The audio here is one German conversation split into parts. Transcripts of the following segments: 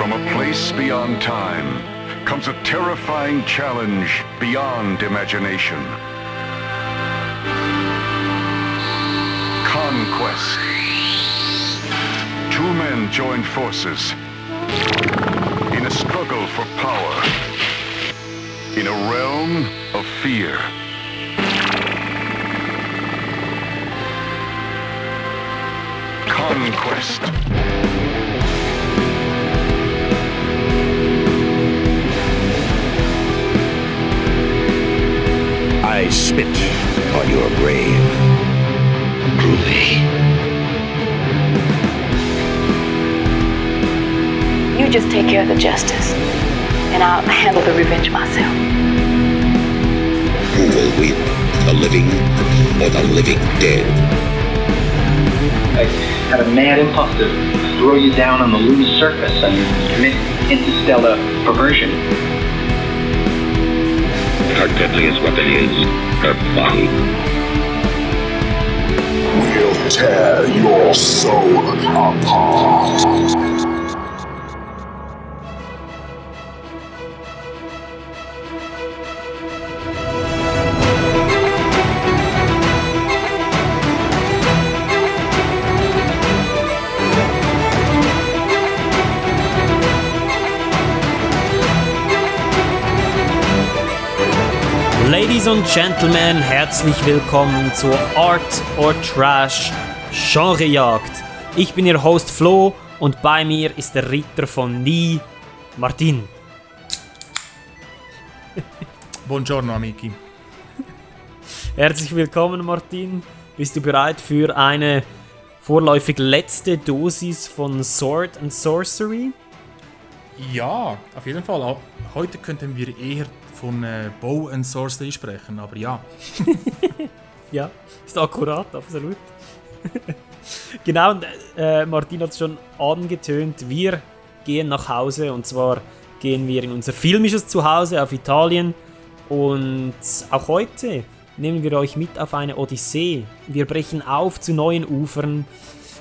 From a place beyond time comes a terrifying challenge beyond imagination. Conquest. Two men join forces in a struggle for power in a realm of fear. Conquest. I spit on your grave. Groovy. You just take care of the justice, and I'll handle the revenge myself. Who will win? The living or the living dead? I had a mad impulse to throw you down on the lunar surface and commit interstellar perversion. Her deadliest weapon is her body. We'll tear your soul apart. Und Gentlemen, herzlich willkommen zur Art or Trash Genrejagd. Ich bin Ihr Host Flo und bei mir ist der Ritter von Nie, Martin. Buongiorno amici. Herzlich willkommen, Martin. Bist du bereit für eine vorläufig letzte Dosis von Sword and Sorcery? Ja, auf jeden Fall. Heute könnten wir eher von äh, Bow and Sorcery sprechen, aber ja. Ja, ist akkurat, absolut. genau, und äh, Martin hat es schon angetönt, wir gehen nach Hause und zwar gehen wir in unser filmisches Zuhause auf Italien und auch heute nehmen wir euch mit auf eine Odyssee. Wir brechen auf zu neuen Ufern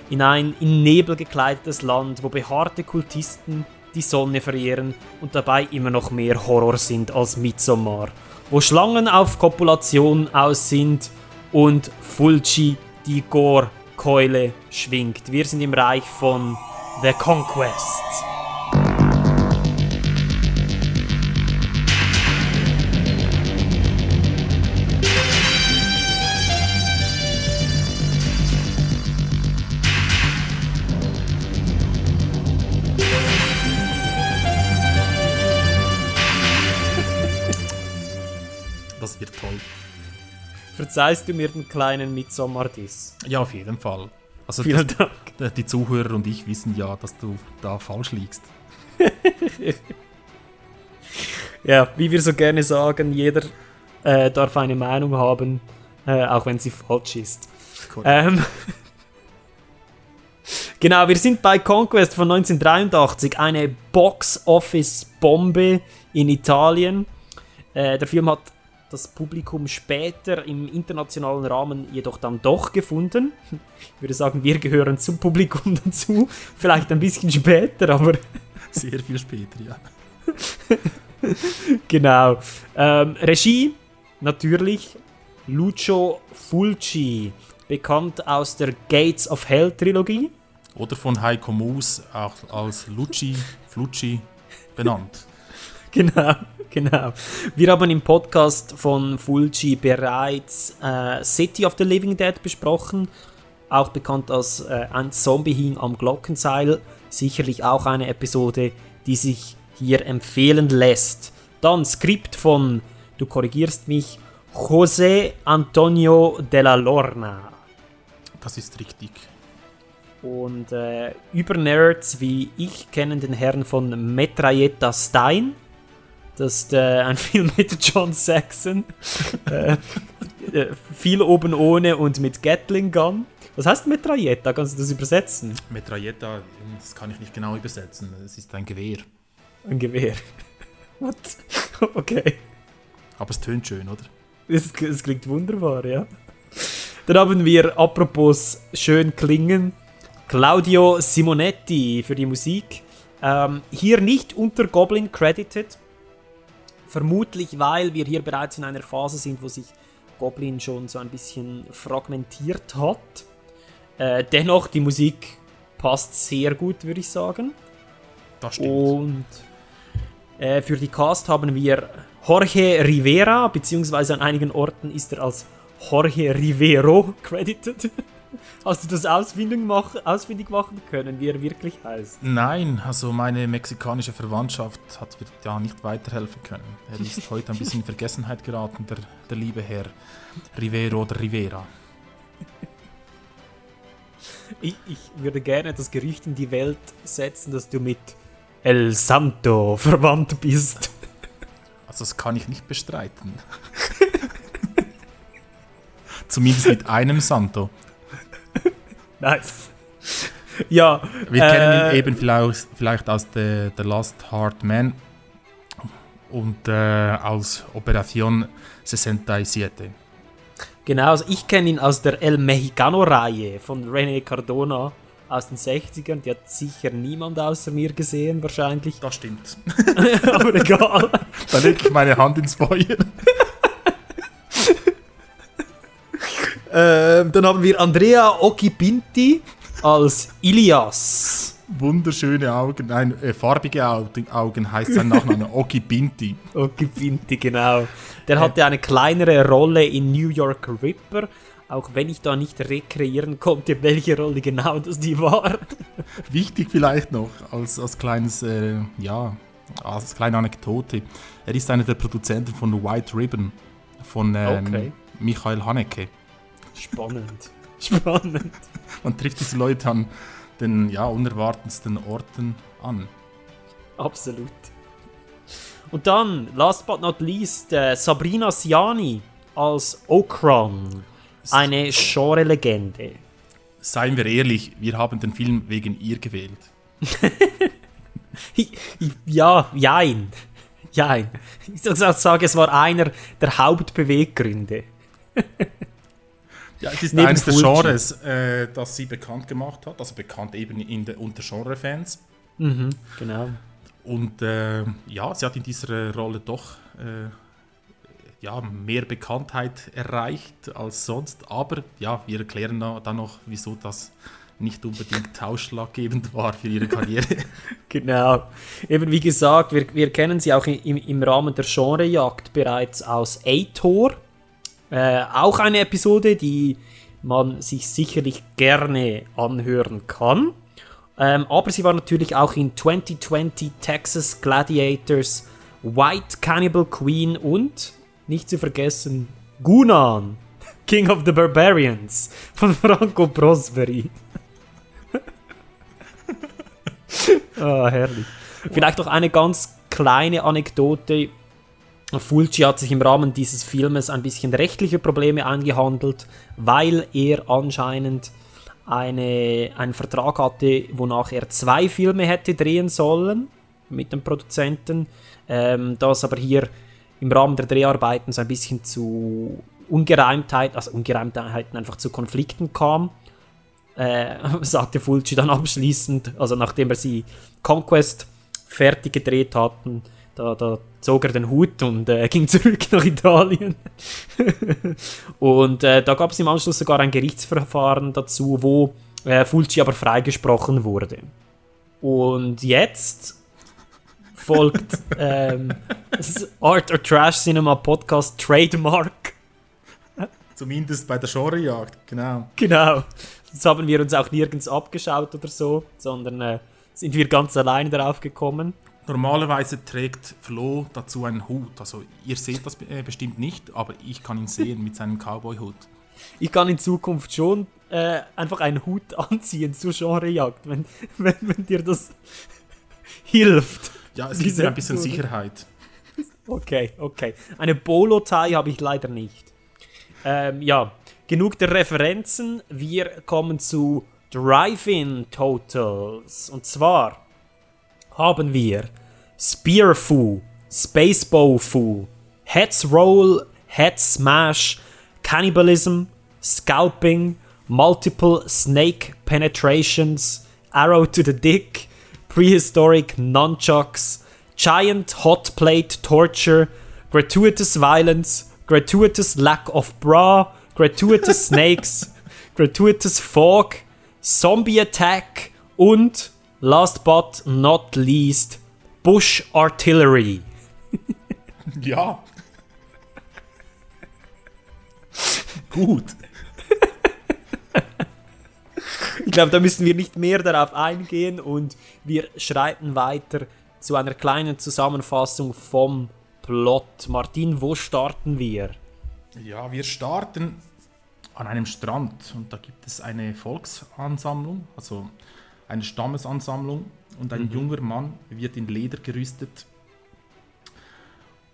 in ein in Nebel gekleidetes Land, wo behaarte Kultisten die Sonne verehren und dabei immer noch mehr Horror sind als Midsommar. Wo Schlangen auf Kopulation aus sind und Fulci die Gore-Keule schwingt. Wir sind im Reich von The Conquest. Verzeihst du mir den kleinen Midsommar-Diss? Ja, auf jeden Fall. Also Vielen das, Dank. die Zuhörer und ich wissen ja, dass du da falsch liegst. Ja, wie wir so gerne sagen, jeder äh, darf eine Meinung haben, äh, auch wenn sie falsch ist. Ähm, genau, wir sind bei Conquest von 1983, eine Box-Office-Bombe in Italien. Äh, der Film hat das Publikum später im internationalen Rahmen jedoch dann doch gefunden. Ich würde sagen, wir gehören zum Publikum dazu. Vielleicht ein bisschen später, aber Sehr viel später, ja. Genau. Ähm, Regie, natürlich, Lucio Fulci, bekannt aus der Gates of Hell Trilogie. Oder von Heiko Moos auch als Lucci, Flucci benannt. Genau, genau. Wir haben im Podcast von Fulci bereits äh, City of the Living Dead besprochen, auch bekannt als äh, Ein Zombie hing am Glockenseil. Sicherlich auch eine Episode, die sich hier empfehlen lässt. Dann Skript von, du korrigierst mich, José Antonio della Lorna. Das ist richtig. Und äh, über Nerds wie ich kennen den Herrn von Metralleta Stein. Das ist äh, ein Film mit John Saxon. äh, äh, viel oben ohne und mit Gatling Gun. Was heißt Metralleta? Kannst du das übersetzen? Metralleta, das kann ich nicht genau übersetzen. Es ist ein Gewehr. Ein Gewehr. What? Okay. Aber es tönt schön, oder? Das, das klingt wunderbar, ja. Dann haben wir, apropos schön klingen, Claudio Simonetti für die Musik. Ähm, hier nicht unter Goblin credited. Vermutlich, weil wir hier bereits in einer Phase sind, wo sich Goblin schon so ein bisschen fragmentiert hat. Äh, dennoch, die Musik passt sehr gut, würde ich sagen. Das stimmt. Und äh, für die Cast haben wir Jorge Rivera, beziehungsweise an einigen Orten ist er als Jorge Rivero credited. Hast du das ausfindig, mach ausfindig machen können, wie er wirklich heißt? Nein, also meine mexikanische Verwandtschaft hat mir da nicht weiterhelfen können. Er ist heute ein bisschen in Vergessenheit geraten, der, der liebe Herr Rivero oder Rivera. Ich, ich würde gerne das Gerücht in die Welt setzen, dass du mit El Santo verwandt bist. Also das kann ich nicht bestreiten. Zumindest mit einem Santo. Nice. Ja. Wir äh, kennen ihn eben vielleicht, vielleicht aus The, The Last Hard Man und äh, aus Operation 67. Genau, also ich kenne ihn aus der El Mexicano-Reihe von René Cardona aus den 60ern. Die hat sicher niemand außer mir gesehen, wahrscheinlich. Das stimmt. Aber egal. Da lege ich meine Hand ins Feuer. Ähm, dann haben wir Andrea Okipinti als Ilias. Wunderschöne Augen, nein, äh, farbige Augen, heißt sein Nachname, Oki Binti. Okipinti, genau. Der hatte eine kleinere Rolle in New York Ripper, auch wenn ich da nicht rekreieren konnte, welche Rolle genau das die war. Wichtig vielleicht noch, als, als kleines, äh, ja, als kleine Anekdote. Er ist einer der Produzenten von White Ribbon von ähm, Okay. Michael Haneke. Spannend. Spannend. Man trifft diese Leute an den ja, unerwartetsten Orten an. Absolut. Und dann, last but not least, äh, Sabrina Siani als Okron. Eine Genre-Legende. Seien wir ehrlich, wir haben den Film wegen ihr gewählt. Ja, jein. Jein. Ich soll sagen, es war einer der Hauptbeweggründe. Ja, es ist Neben eines der. Genres, äh, das sie bekannt gemacht hat, also bekannt eben in der, unter Genre-Fans. Genau. Und äh, ja, sie hat in dieser Rolle doch äh, ja, mehr Bekanntheit erreicht als sonst. Aber ja, wir erklären da- dann noch, wieso das nicht unbedingt ausschlaggebend war für ihre Karriere. Genau. Eben wie gesagt, wir, wir kennen sie auch im, im Rahmen der Genrejagd bereits aus A-Tor. Äh, auch eine Episode, die man sich sicherlich gerne anhören kann. Ähm, aber sie war natürlich auch in 2020 Texas Gladiators, White Cannibal Queen und, nicht zu vergessen, Gunan, King of the Barbarians von Franco Prosperi. Ah, herrlich. Vielleicht auch eine ganz kleine Anekdote. Fulci hat sich im Rahmen dieses Filmes ein bisschen rechtliche Probleme eingehandelt, weil er anscheinend eine, einen Vertrag hatte, wonach er zwei Filme hätte drehen sollen mit dem Produzenten. Ähm, das aber hier im Rahmen der Dreharbeiten so ein bisschen zu Ungereimtheit, also Ungereimtheiten einfach zu Konflikten kam äh, sagte Fulci dann abschließend, also nachdem er sie Conquest fertig gedreht hatten, da, da zog er den Hut und äh, ging zurück nach Italien. und äh, da gab es im Anschluss sogar ein Gerichtsverfahren dazu, wo äh, Fulci aber freigesprochen wurde. Und jetzt folgt ähm, das Art or Trash Cinema Podcast Trademark. Zumindest bei der Genrejagd, genau. Genau. Das haben wir uns auch nirgends abgeschaut oder so, sondern äh, sind wir ganz alleine darauf gekommen. Normalerweise trägt Flo dazu einen Hut. Also ihr seht das äh, bestimmt nicht, aber ich kann ihn sehen mit seinem Cowboy-Hut. Ich kann in Zukunft schon äh, einfach einen Hut anziehen zur Genrejagd, wenn, wenn, wenn dir das hilft. Ja, es gibt mir ein bisschen. Sicherheit. Okay, okay. Eine Bolo-Tie habe ich leider nicht. Ähm, ja, genug der Referenzen. Wir kommen zu Drive-In Totals. Und zwar haben wir Spearfu, Spacebow Fu, Heads Roll, Head Smash, Cannibalism, Scalping, Multiple Snake Penetrations, Arrow to the Dick, prehistoric nunchucks, giant hot plate torture, gratuitous violence, gratuitous lack of bra, gratuitous snakes, gratuitous fog, zombie attack und, last but not least, bush artillery. Ja. Gut. Ich glaube, da müssen wir nicht mehr darauf eingehen und wir schreiten weiter zu einer kleinen Zusammenfassung vom Plot. Martin, wo starten wir? Ja, wir starten an einem Strand und da gibt es eine Volksansammlung, also eine Stammesansammlung und ein junger Mann wird in Leder gerüstet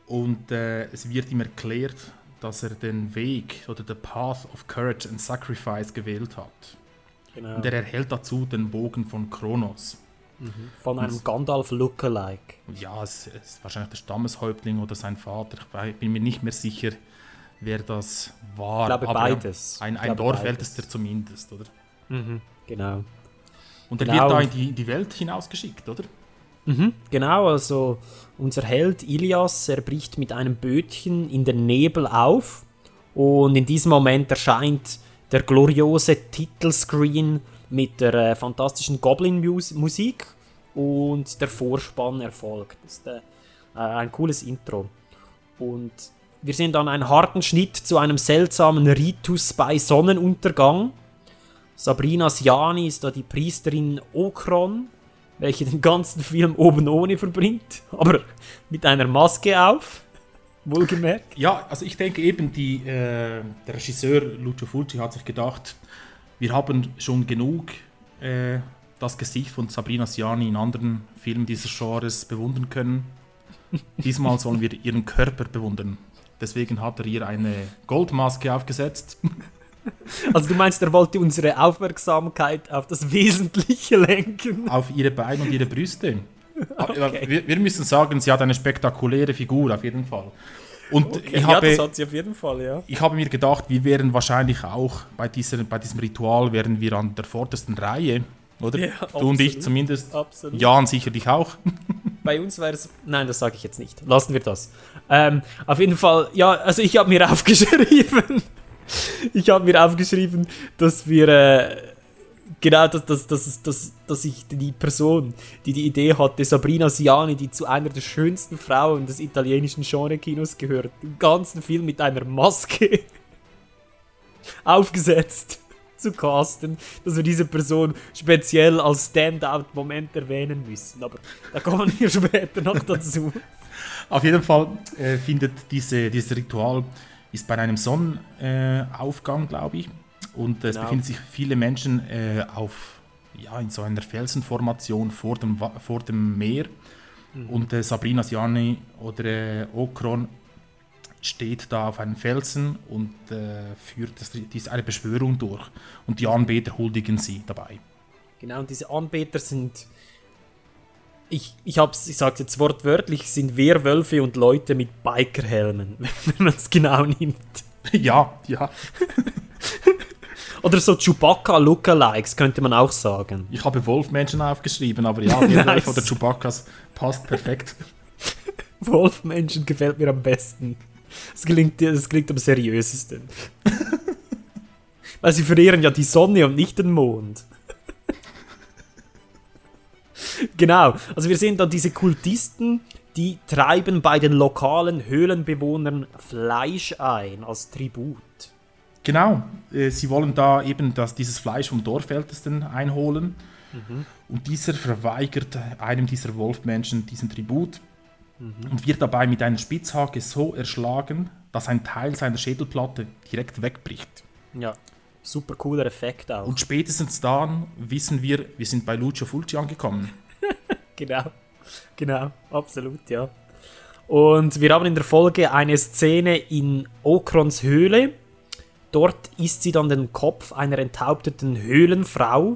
und äh, es wird ihm erklärt, dass er den Weg oder the Path of Courage and Sacrifice gewählt hat. Genau. Und er erhält dazu den Bogen von Kronos. Von einem Gandalf Lookalike. Ja, es ist wahrscheinlich der Stammeshäuptling oder sein Vater. Ich bin mir nicht mehr sicher, wer das war. Ich glaube Aber beides. Ein, ein Dorfältester zumindest, oder? Genau. Und er Genau. wird da in die, die Welt hinausgeschickt, oder? Genau, also unser Held Ilias, er bricht mit einem Bötchen in den Nebel auf und in diesem Moment erscheint der gloriose Titelscreen mit der äh, fantastischen Goblin-Musik und der Vorspann erfolgt. Das ist äh, äh, ein cooles Intro. Und wir sehen dann einen harten Schnitt zu einem seltsamen Ritus bei Sonnenuntergang. Sabrina Siani ist da die Priesterin Okron, welche den ganzen Film oben ohne verbringt, aber mit einer Maske auf. Wohlgemerkt. Ja, also ich denke eben, die, äh, der Regisseur Lucio Fulci hat sich gedacht, wir haben schon genug äh, das Gesicht von Sabrina Siani in anderen Filmen dieses Genres bewundern können. Diesmal sollen wir ihren Körper bewundern. Deswegen hat er ihr eine Goldmaske aufgesetzt. Also du meinst, er wollte unsere Aufmerksamkeit auf das Wesentliche lenken? auf ihre Beine und ihre Brüste. Aber Okay. wir, wir müssen sagen, sie hat eine spektakuläre Figur auf jeden Fall. Und ich, ja, habe, das hat sie auf jeden Fall, ja. ich habe mir gedacht, wir wären wahrscheinlich auch bei, dieser, bei diesem Ritual wären wir an der vordersten Reihe, oder? Ja, du und ich absolut. zumindest. Absolut. Jan sicherlich auch. Bei uns wäre es. Nein, das sage ich jetzt nicht. Lassen wir das. Ähm, auf jeden Fall, ja, also ich habe mir aufgeschrieben. Ich habe mir aufgeschrieben, dass wir. Äh, genau, dass, dass, dass, dass, dass ich die Person, die die Idee hatte, Sabrina Siani, die zu einer der schönsten Frauen des italienischen Genre-Kinos gehört, den ganzen Film mit einer Maske aufgesetzt zu casten, dass wir diese Person speziell als Standout-Moment erwähnen müssen. Aber da kommen wir später noch dazu. Auf jeden Fall äh, findet diese, dieses Ritual ist bei einem Sonnenaufgang, glaube ich. Und es Genau. befinden sich viele Menschen äh, auf, ja, in so einer Felsenformation vor dem, vor dem Meer. Und äh, Sabrina Siani oder äh, Okron steht da auf einem Felsen und äh, führt das, dies, eine Beschwörung durch. Und die Anbeter huldigen sie dabei. Genau, und diese Anbeter sind. Ich, ich, hab's, ich sag's jetzt wortwörtlich, sind Werwölfe und Leute mit Bikerhelmen, wenn man es genau nimmt. ja, ja. Oder so Chewbacca-Lookalikes, könnte man auch sagen. Ich habe Wolfmenschen aufgeschrieben, aber ja, der Nice. oder Chewbaccas passt perfekt. Wolfmenschen gefällt mir am besten. Das klingt, das klingt am seriösesten. Weil sie verehren ja die Sonne und nicht den Mond. genau, also wir sehen dann diese Kultisten, die treiben bei den lokalen Höhlenbewohnern Fleisch ein als Tribut. Genau, äh, sie wollen da eben das, dieses Fleisch vom Dorfältesten einholen. Und dieser verweigert einem dieser Wolfmenschen diesen Tribut und wird dabei mit einer Spitzhacke so erschlagen, dass ein Teil seiner Schädelplatte direkt wegbricht. Ja, super cooler Effekt auch. Und spätestens dann wissen wir, wir sind bei Lucio Fulci angekommen. Genau, genau, absolut, ja. Und wir haben in der Folge eine Szene in Okrons Höhle. Dort isst sie dann den Kopf einer enthaupteten Höhlenfrau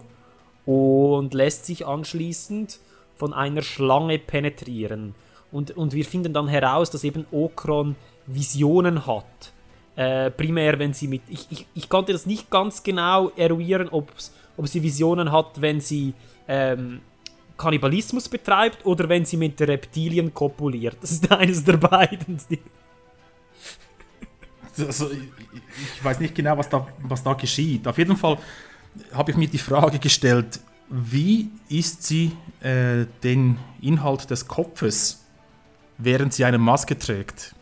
und lässt sich anschließend von einer Schlange penetrieren. Und, und wir finden dann heraus, dass eben Okron Visionen hat. Äh, primär, wenn sie mit. Ich, ich, ich konnte das nicht ganz genau eruieren, ob's, ob sie Visionen hat, wenn sie ähm, Kannibalismus betreibt oder wenn sie mit Reptilien kopuliert. Das ist eines der beiden. Also, ich, ich weiß nicht genau, was da, was da geschieht. Auf jeden Fall habe ich mir die Frage gestellt, wie isst sie äh, den Inhalt des Kopfes, während sie eine Maske trägt?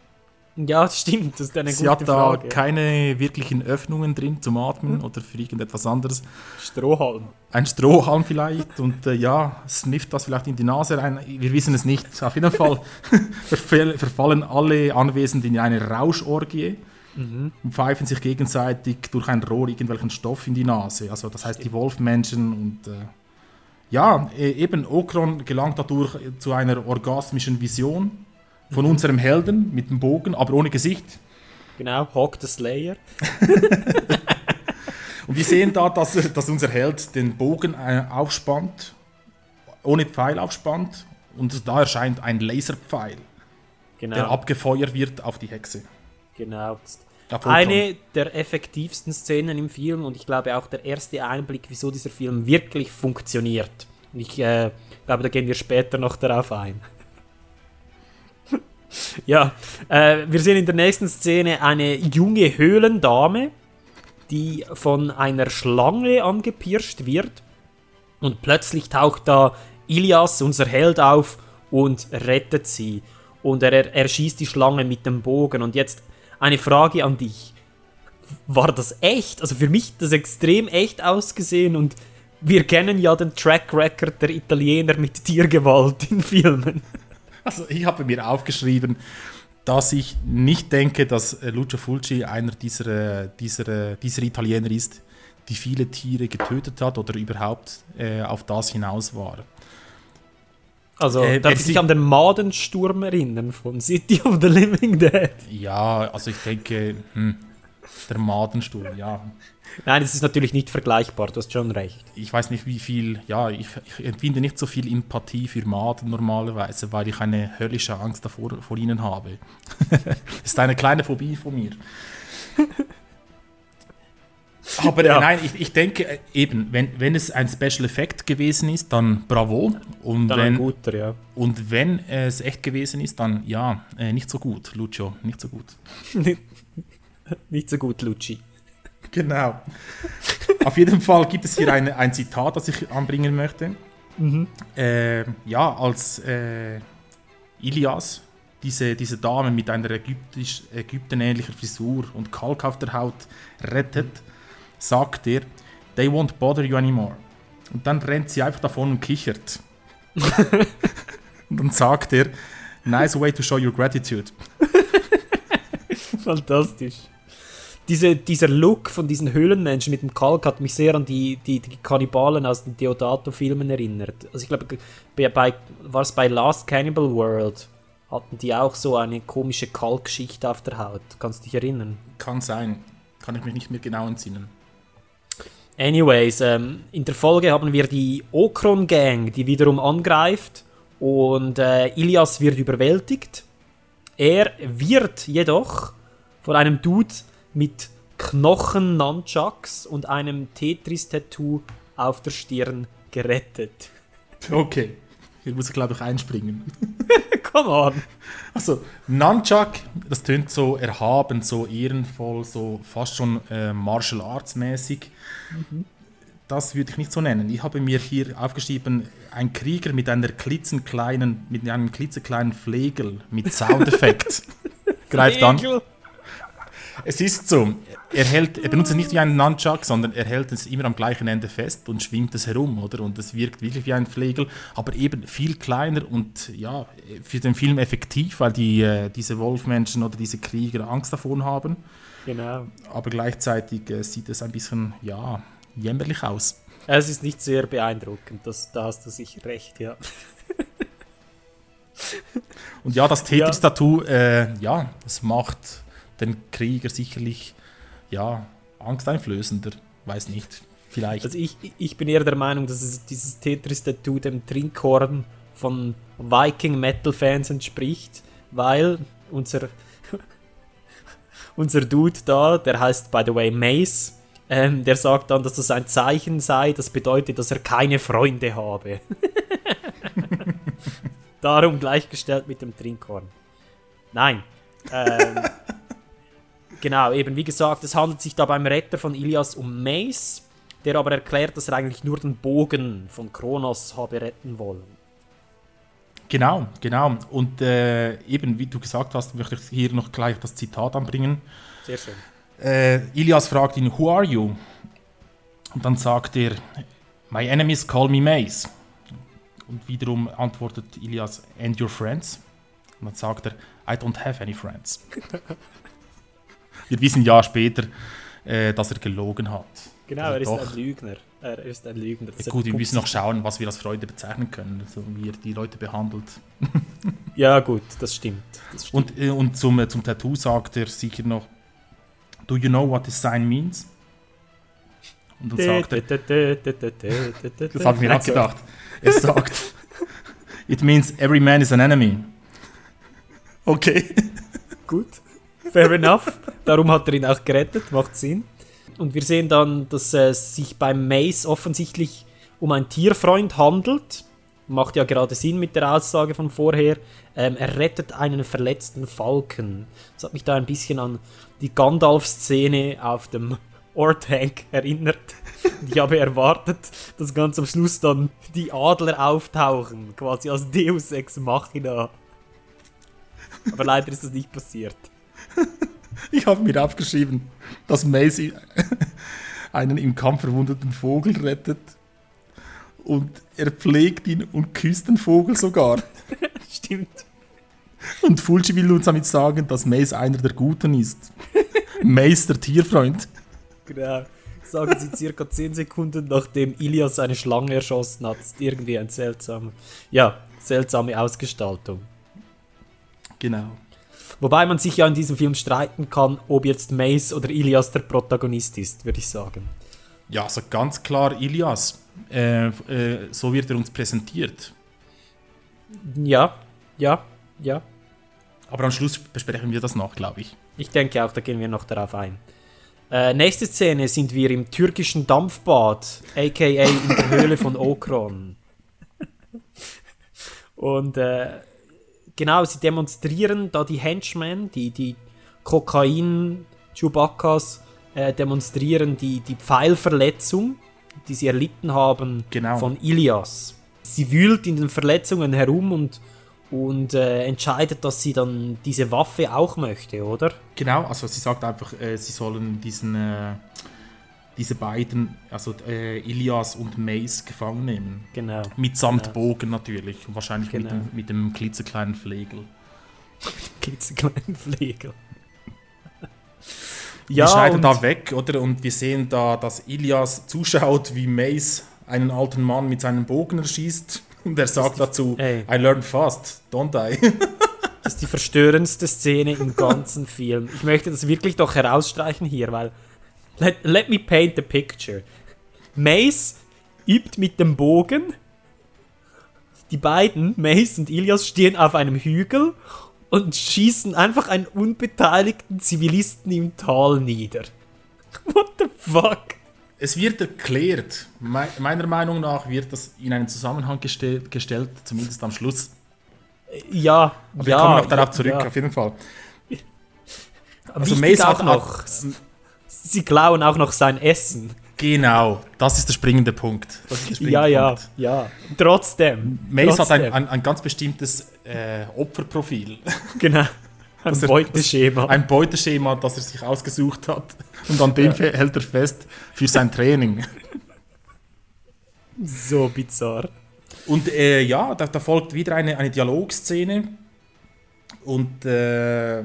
Ja, das stimmt, das ist eine Sie gute hat da Frage. keine wirklichen Öffnungen drin zum Atmen oder für irgendetwas anderes. Strohhalm. Ein Strohhalm vielleicht und äh, ja, snifft das vielleicht in die Nase rein. Wir wissen es nicht. Auf jeden Fall verfall- verfallen alle Anwesenden in eine Rauschorgie und pfeifen sich gegenseitig durch ein Rohr irgendwelchen Stoff in die Nase. Also das heißt die Wolfmenschen und äh, ja, e- eben Okron gelangt dadurch zu einer orgasmischen Vision von unserem Helden mit dem Bogen, aber ohne Gesicht. Genau, Hawk the Slayer. Und wir sehen da, dass, dass unser Held den Bogen äh, aufspannt, ohne Pfeil aufspannt. Und da erscheint ein Laserpfeil, Genau. der abgefeuert wird auf die Hexe. genau. Eine der effektivsten Szenen im Film und ich glaube auch der erste Einblick, wieso dieser Film wirklich funktioniert. Und ich äh, glaube, da gehen wir später noch darauf ein. ja, äh, wir sehen in der nächsten Szene eine junge Höhlendame, die von einer Schlange angepirscht wird. Und plötzlich taucht da Ilias, unser Held, auf und rettet sie. Und er, er, er schießt die Schlange mit dem Bogen. Und jetzt eine Frage an dich. War das echt? Also für mich das extrem echt ausgesehen und wir kennen ja den Track Record der Italiener mit Tiergewalt in Filmen. Also ich habe mir aufgeschrieben, dass ich nicht denke, dass äh, Lucio Fulci einer dieser, dieser, dieser Italiener ist, die viele Tiere getötet hat oder überhaupt äh, auf das hinaus war. Also Äh, darf ich dich an den Madensturm erinnern von City of the Living Dead? Ja, also ich denke, hm, der Madensturm, ja. Nein, das ist natürlich nicht vergleichbar, du hast schon recht. ich weiß nicht wie viel, ja, ich, ich empfinde nicht so viel Empathie für Maden normalerweise, weil ich eine höllische Angst davor vor ihnen habe. das ist eine kleine Phobie von mir. Aber Ja. äh, nein, ich, ich denke äh, eben, wenn, wenn es ein Special Effekt gewesen ist, dann bravo. Und Dann ein wenn, guter, ja. und wenn es echt gewesen ist, dann ja, äh, nicht so gut, Lucio, nicht so gut. Nicht so gut, Lucci. Genau. Auf jeden Fall gibt es hier eine, ein Zitat, das ich anbringen möchte. Äh, ja, als äh, Ilias diese, diese Dame mit einer ägyptisch, ägyptenähnlichen Frisur und Kalk auf der Haut rettet, sagt er, they won't bother you anymore. Und dann rennt sie einfach davon und kichert. und dann sagt er, nice way to show your gratitude. Fantastisch. Diese, dieser Look von diesen Höhlenmenschen mit dem Kalk hat mich sehr an die, die, die Kannibalen aus den Deodato-Filmen erinnert. Also ich glaube, bei, war es bei Last Cannibal World, hatten die auch so eine komische Kalkschicht auf der Haut. Kannst du dich erinnern? Kann sein. Kann ich mich nicht mehr genau entsinnen. Anyways, ähm, in der Folge haben wir die Okron Gang, die wiederum angreift und äh, Ilias wird überwältigt. Er wird jedoch von einem Dude mit Knochen-Nunchucks und einem Tetris-Tattoo auf der Stirn gerettet. Okay. Hier muss ich glaube ich einspringen. Come on! Also, Nunchuck, das tönt so erhaben, so ehrenvoll, so fast schon äh, Martial Arts mäßig. Das würde ich nicht so nennen. Ich habe mir hier aufgeschrieben, ein Krieger mit einer klitzenkleinen, mit einem klitzekleinen Flegel mit Soundeffekt greift an. Es ist so, er, hält, er benutzt es nicht wie einen Nunchuck, sondern er hält es immer am gleichen Ende fest und schwingt es herum, oder? Und es wirkt wirklich wie ein Flegel, aber eben viel kleiner und ja, für den Film effektiv, weil die, äh, diese Wolfmenschen oder diese Krieger Angst davon haben. Genau. Aber gleichzeitig äh, sieht es ein bisschen, ja, jämmerlich aus. Es ist nicht sehr beeindruckend, das, da hast du sicher recht, ja. Und ja, das Tetris-Tattoo, äh, ja, das macht den Krieger sicherlich, ja, angsteinflößender. Weiß nicht, vielleicht. Also ich, ich bin eher der Meinung, dass es dieses Tetris-Tattoo dem Trinkhorn von Viking-Metal-Fans entspricht, weil unser, unser Dude da, der heißt by the way Mace, ähm, der sagt dann, dass das ein Zeichen sei, das bedeutet, dass er keine Freunde habe. Darum gleichgestellt mit dem Trinkhorn. Nein. Ähm, genau, eben wie gesagt, es handelt sich da beim Retter von Ilias um Mace, der aber erklärt, dass er eigentlich nur den Bogen von Kronos habe retten wollen. Genau, genau. Und äh, eben, wie du gesagt hast, möchte ich hier noch gleich das Zitat anbringen. Sehr schön. Äh, Ilias fragt ihn, Who are you? Und dann sagt er, My enemies call me Mace. Und wiederum antwortet Ilias, And your friends? Und dann sagt er, I don't have any friends. Wir wissen ja später, äh, dass er gelogen hat. Genau, Also er ist doch. ein Lügner. Er ist ein Lügner. Das Gut, wir müssen noch schauen, was wir als Freude bezeichnen können, also wie er die Leute behandelt. Ja, gut, das stimmt. Das stimmt. Und, äh, und zum, äh, zum Tattoo sagt er sicher noch, Do you know what this sign means? Und dann sagt er, Das habe ich mir auch gedacht, er sagt, It means every man is an enemy. Okay. Gut, fair enough. Darum hat er ihn auch gerettet, macht Sinn. Und wir sehen dann, dass es sich beim Mace offensichtlich um einen Tierfreund handelt. Macht ja gerade Sinn mit der Aussage von vorher. Ähm, er rettet einen verletzten Falken. Das hat mich da ein bisschen an die Gandalf-Szene auf dem Orthanc erinnert. Ich habe erwartet, dass ganz am Schluss dann die Adler auftauchen, quasi als Deus Ex Machina. Aber leider ist das nicht passiert. Ich habe mir aufgeschrieben, dass Macy einen im Kampf verwundeten Vogel rettet und er pflegt ihn und küsst den Vogel sogar. Stimmt. Und Fulci will uns damit sagen, dass Mace einer der Guten ist. Mace der Tierfreund. Genau. Sagen sie circa 10 Sekunden, nachdem Ilias eine Schlange erschossen hat. Ist irgendwie ein seltsam, ja, seltsame Ausgestaltung. Genau. Wobei man sich ja in diesem Film streiten kann, ob jetzt Mace oder Ilias der Protagonist ist, würde ich sagen. Ja, also ganz klar Ilias. Äh, äh, so wird er uns präsentiert. Ja, ja, ja. Aber am Schluss besprechen wir das noch, glaube ich. Ich denke auch, da gehen wir noch darauf ein. Äh, nächste Szene sind wir im türkischen Dampfbad, aka in der Höhle von Okron. Und äh, genau, sie demonstrieren da die Henchmen, die, die Kokain-Chewbaccas, äh, demonstrieren die, die Pfeilverletzung, die sie erlitten haben Genau. von Ilias. Sie wühlt in den Verletzungen herum und, und äh, entscheidet, dass sie dann diese Waffe auch möchte, oder? Genau, also sie sagt einfach, äh, sie sollen diesen, äh, diese beiden, also äh, Ilias und Mace gefangen nehmen. Genau. Mitsamt Genau. Bogen natürlich und wahrscheinlich mit, Genau. dem, mit dem klitzekleinen Flegel. klitzekleinen Pfleger. wir scheiden und- da weg, oder? Und wir sehen da, dass Ilias zuschaut, wie Mace einen alten Mann mit seinem Bogen erschießt. Und er sagt dazu, Ey. I learned fast, don't I? Das ist die verstörendste Szene im ganzen Film. Ich möchte das wirklich doch herausstreichen hier, weil. Let, let me paint the picture. Mace übt mit dem Bogen. Die beiden, Mace und Ilias, stehen auf einem Hügel und schießen einfach einen unbeteiligten Zivilisten im Tal nieder. What the fuck? Es wird erklärt, Me meiner Meinung nach wird das in einen Zusammenhang gestell gestellt, zumindest am Schluss. Ja, Aber ja. wir kommen noch darauf zurück, ja. auf jeden Fall. Also Mace auch noch. Sie klauen auch noch sein Essen. Genau, das ist der springende Punkt. Der springende Ja, ja, Punkt. ja. Trotzdem. Mace hat ein, trotzdem. ein, ein ganz bestimmtes äh, Opferprofil. Genau. Ein er- Beuteschema. Ein Beuteschema, das er sich ausgesucht hat. Und an dem fe- hält er fest für sein Training. so bizarr. Und äh, ja, da, da folgt wieder eine, eine Dialogszene. Und äh,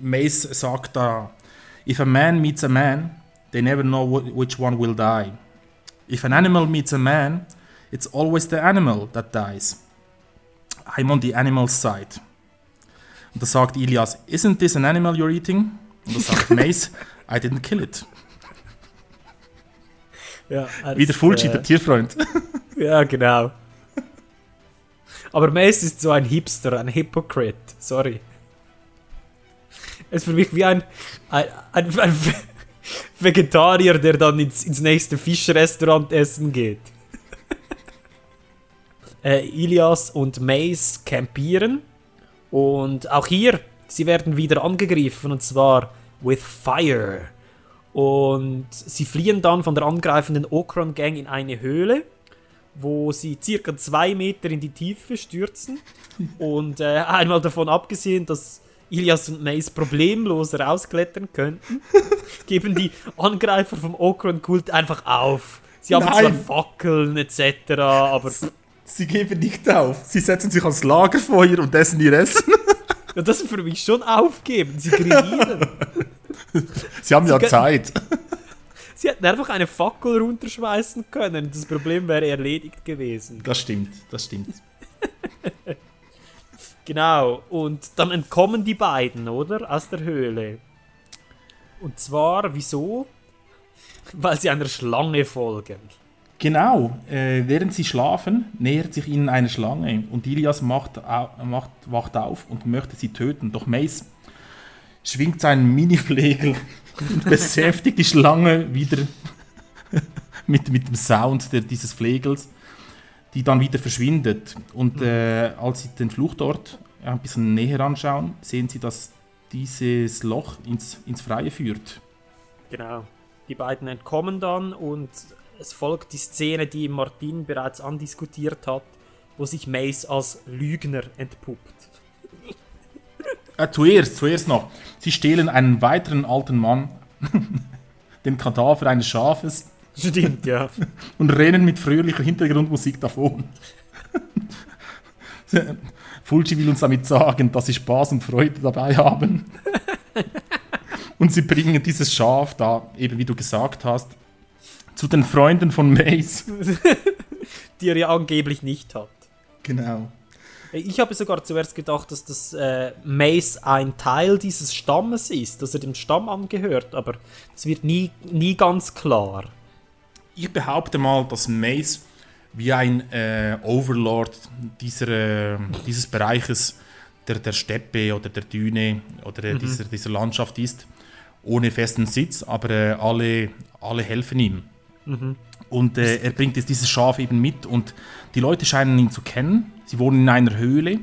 Mace sagt da: If a man meets a man, they never know wh- which one will die. If an animal meets a man, it's always the animal that dies. I'm on the animal's side. Und da sagt Ilias: Isn't this an animal you're eating? Und da sagt Mace: I didn't kill it. Ja, er Wieder ist, Fulci, äh, der Tierfreund. Ja, genau. Aber Mace ist so ein Hipster, ein Hypocrite. Sorry. Er ist für mich wie ein, ein, ein, ein Vegetarier, der dann ins, ins nächste Fischrestaurant essen geht. äh, Ilias und Mace campieren. Und auch hier, sie werden wieder angegriffen und zwar with fire. Und sie fliehen dann von der angreifenden Okron Gang in eine Höhle, wo sie circa zwei Meter in die Tiefe stürzen. Und äh, einmal davon abgesehen, dass Ilias und Mace problemlos rausklettern könnten, geben die Angreifer vom Okron-Kult einfach auf. Sie haben Nein. zwar Fackeln etc., aber Sie geben nicht auf. Sie setzen sich ans Lagerfeuer und essen ihr Essen. ja, das ist für mich schon aufgeben. Sie grillieren. Sie haben ja ge- Zeit. Sie hätten einfach eine Fackel runterschmeißen können. Das Problem wäre erledigt gewesen. Das stimmt, das stimmt. Genau. Und dann entkommen die beiden, oder? Aus der Höhle. Und zwar, wieso? Weil sie einer Schlange folgen. Genau, äh, während sie schlafen, nähert sich ihnen eine Schlange und Ilias macht, macht, wacht auf und möchte sie töten. Doch Mace schwingt seinen Mini-Flegel und besänftigt die Schlange wieder mit, mit dem Sound der, dieses Flegels, die dann wieder verschwindet. Und äh, als sie den Fluchtort ein bisschen näher anschauen, sehen sie, dass dieses Loch ins, ins Freie führt. Genau. Die beiden entkommen dann und es folgt die Szene, die Martin bereits andiskutiert hat, wo sich Mace als Lügner entpuppt. Äh, zuerst, zuerst noch. Sie stehlen einen weiteren alten Mann, den Kadaver eines Schafes, Stimmt, ja. und rennen mit fröhlicher Hintergrundmusik davon. Fulci will uns damit sagen, dass sie Spaß und Freude dabei haben. und sie bringen dieses Schaf da, eben wie du gesagt hast, zu den Freunden von Mace. Die er ja angeblich nicht hat. Genau. Ich habe sogar zuerst gedacht, dass das äh, Mace ein Teil dieses Stammes ist, dass er dem Stamm angehört, aber das wird nie, nie ganz klar. Ich behaupte mal, dass Mace wie ein äh, Overlord dieser, äh, dieses Bereiches der, der Steppe oder der Düne oder äh, dieser, dieser Landschaft ist, ohne festen Sitz, aber äh, alle, alle helfen ihm. Und äh, er bringt jetzt dieses Schaf eben mit und die Leute scheinen ihn zu kennen. Sie wohnen in einer Höhle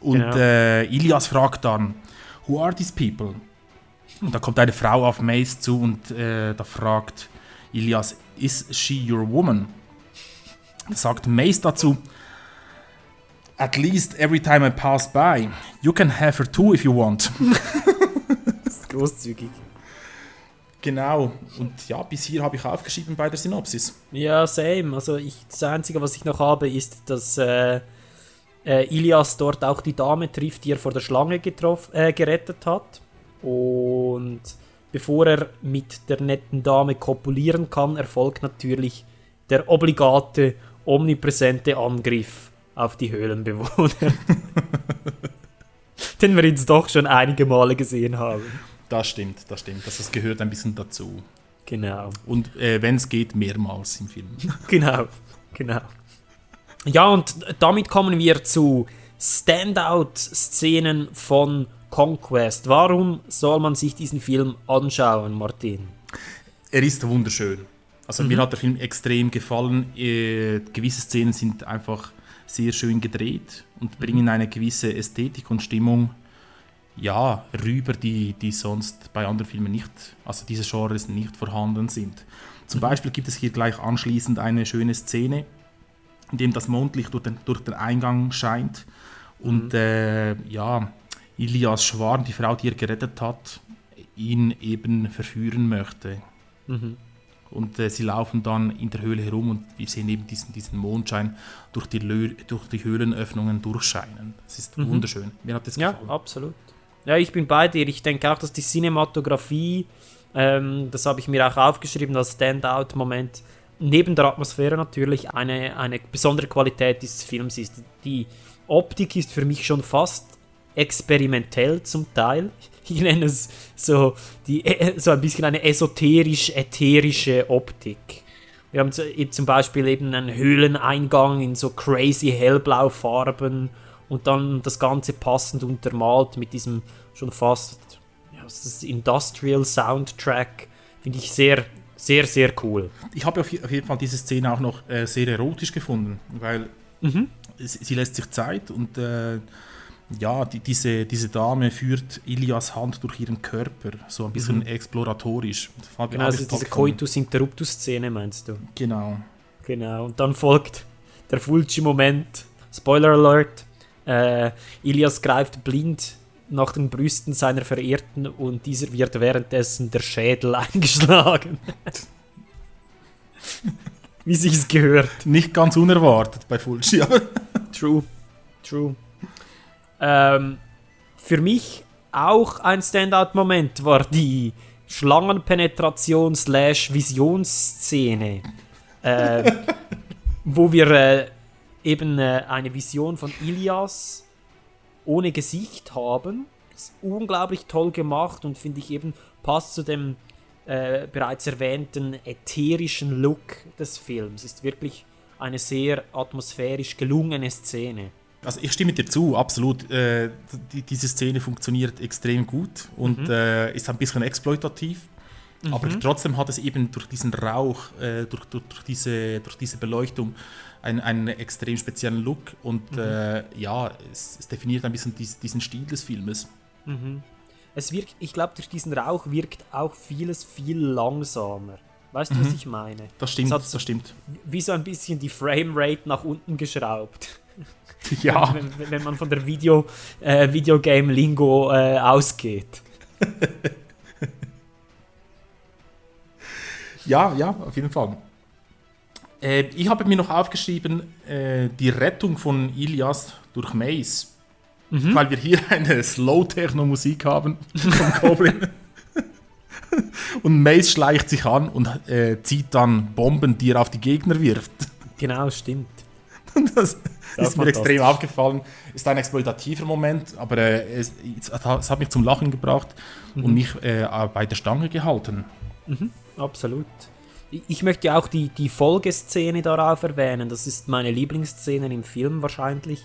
und Genau. Ilias fragt dann, Who are these people? Und da kommt eine Frau auf Mace zu und da fragt Ilias, Is she your woman? Sagt Mace dazu, At least every time I pass by, you can have her too if you want. Großzügig. genau. Und ja, bis hier habe ich aufgeschrieben bei der Synopsis. Ja, same. Also ich, das Einzige, was ich noch habe, ist, dass äh, äh, Ilias dort auch die Dame trifft, die er vor der Schlange getroff, äh, gerettet hat. Und bevor er mit der netten Dame kopulieren kann, erfolgt natürlich der obligate, omnipräsente Angriff auf die Höhlenbewohner. Den wir jetzt doch schon einige Male gesehen haben. Das stimmt, das stimmt. Das, das gehört ein bisschen dazu. Genau. Und äh, wenn es geht, mehrmals im Film. Genau, genau. Ja, und damit kommen wir zu Standout-Szenen von Conquest. Warum soll man sich diesen Film anschauen, Martin? er ist wunderschön. Also mir hat der Film extrem gefallen. Äh, gewisse Szenen sind einfach sehr schön gedreht und bringen eine gewisse Ästhetik und Stimmung ja, rüber, die, die sonst bei anderen Filmen nicht, also diese Genres nicht vorhanden sind. Zum Beispiel gibt es hier gleich anschließend eine schöne Szene, in dem das Mondlicht durch den, durch den Eingang scheint und äh, ja, Ilias Schwarm, die Frau, die er gerettet hat, ihn eben verführen möchte. Und äh, sie laufen dann in der Höhle herum und wir sehen eben diesen, diesen Mondschein durch die, Lö durch die Höhlenöffnungen durchscheinen. Das ist wunderschön. Mir hat das Ja, gefallen. absolut. Ja, ich bin bei dir. Ich denke auch, dass die Cinematografie, ähm, das habe ich mir auch aufgeschrieben als Standout-Moment, neben der Atmosphäre natürlich eine, eine besondere Qualität dieses Films ist. Die Optik ist für mich schon fast experimentell zum Teil. Ich nenne es so, die, äh, so ein bisschen eine esoterisch-ätherische Optik. Wir haben zum Beispiel eben einen Höhleneingang in so crazy hellblaufarben und dann das Ganze passend untermalt mit diesem schon fast ja, Industrial Soundtrack. Finde ich sehr, sehr, sehr cool. Ich habe auf je- auf jeden Fall diese Szene auch noch äh, sehr erotisch gefunden, weil sie, sie lässt sich Zeit und äh, ja, die, diese, diese Dame führt Ilias Hand durch ihren Körper, so ein bisschen exploratorisch. Fand ich Genau, also diese gefunden. Coitus Interruptus-Szene meinst du? Genau. Genau, und dann folgt der Fulci-Moment. Spoiler Alert. Äh, Ilias greift blind nach den Brüsten seiner Verehrten und dieser wird währenddessen der Schädel eingeschlagen. Wie sich's gehört. Nicht ganz unerwartet bei Fulci, aber True. True. Ähm, für mich auch ein Standout-Moment war die Schlangenpenetration slash Visionsszene, äh, wo wir äh, eben äh, eine Vision von Ilias ohne Gesicht haben. Das ist unglaublich toll gemacht und finde ich eben passt zu dem äh, bereits erwähnten ätherischen Look des Films. Ist wirklich eine sehr atmosphärisch gelungene Szene. Also ich stimme dir zu, absolut. Äh, die, diese Szene funktioniert extrem gut und Mhm. äh, ist ein bisschen exploitativ. Aber trotzdem hat es eben durch diesen Rauch, äh, durch, durch, durch, diese, durch diese Beleuchtung einen, einen extrem speziellen Look und Mhm. äh, ja, es, es definiert ein bisschen dies, diesen Stil des Filmes. Es wirkt, ich glaube, durch diesen Rauch wirkt auch vieles viel langsamer. Weißt du, was ich meine? Das stimmt, hat das stimmt. wie so ein bisschen die Framerate nach unten geschraubt. Ja, Wenn, wenn- wenn man von der Video, äh, Videogame-Lingo äh, ausgeht. ja, ja, auf jeden Fall. Äh, ich habe mir noch aufgeschrieben, äh, die Rettung von Ilias durch Maze. Weil wir hier eine Slow-Techno-Musik haben vom Goblin. und Maze schleicht sich an und äh, zieht dann Bomben, die er auf die Gegner wirft. Genau, stimmt. Das ist mir extrem aufgefallen. Ist ein exploitativer Moment, aber äh, es, es, hat- mich zum Lachen gebracht und mich äh, bei der Stange gehalten. Absolut. Ich- möchte auch die, die Folgeszene darauf erwähnen. Das ist meine Lieblingsszene im Film wahrscheinlich.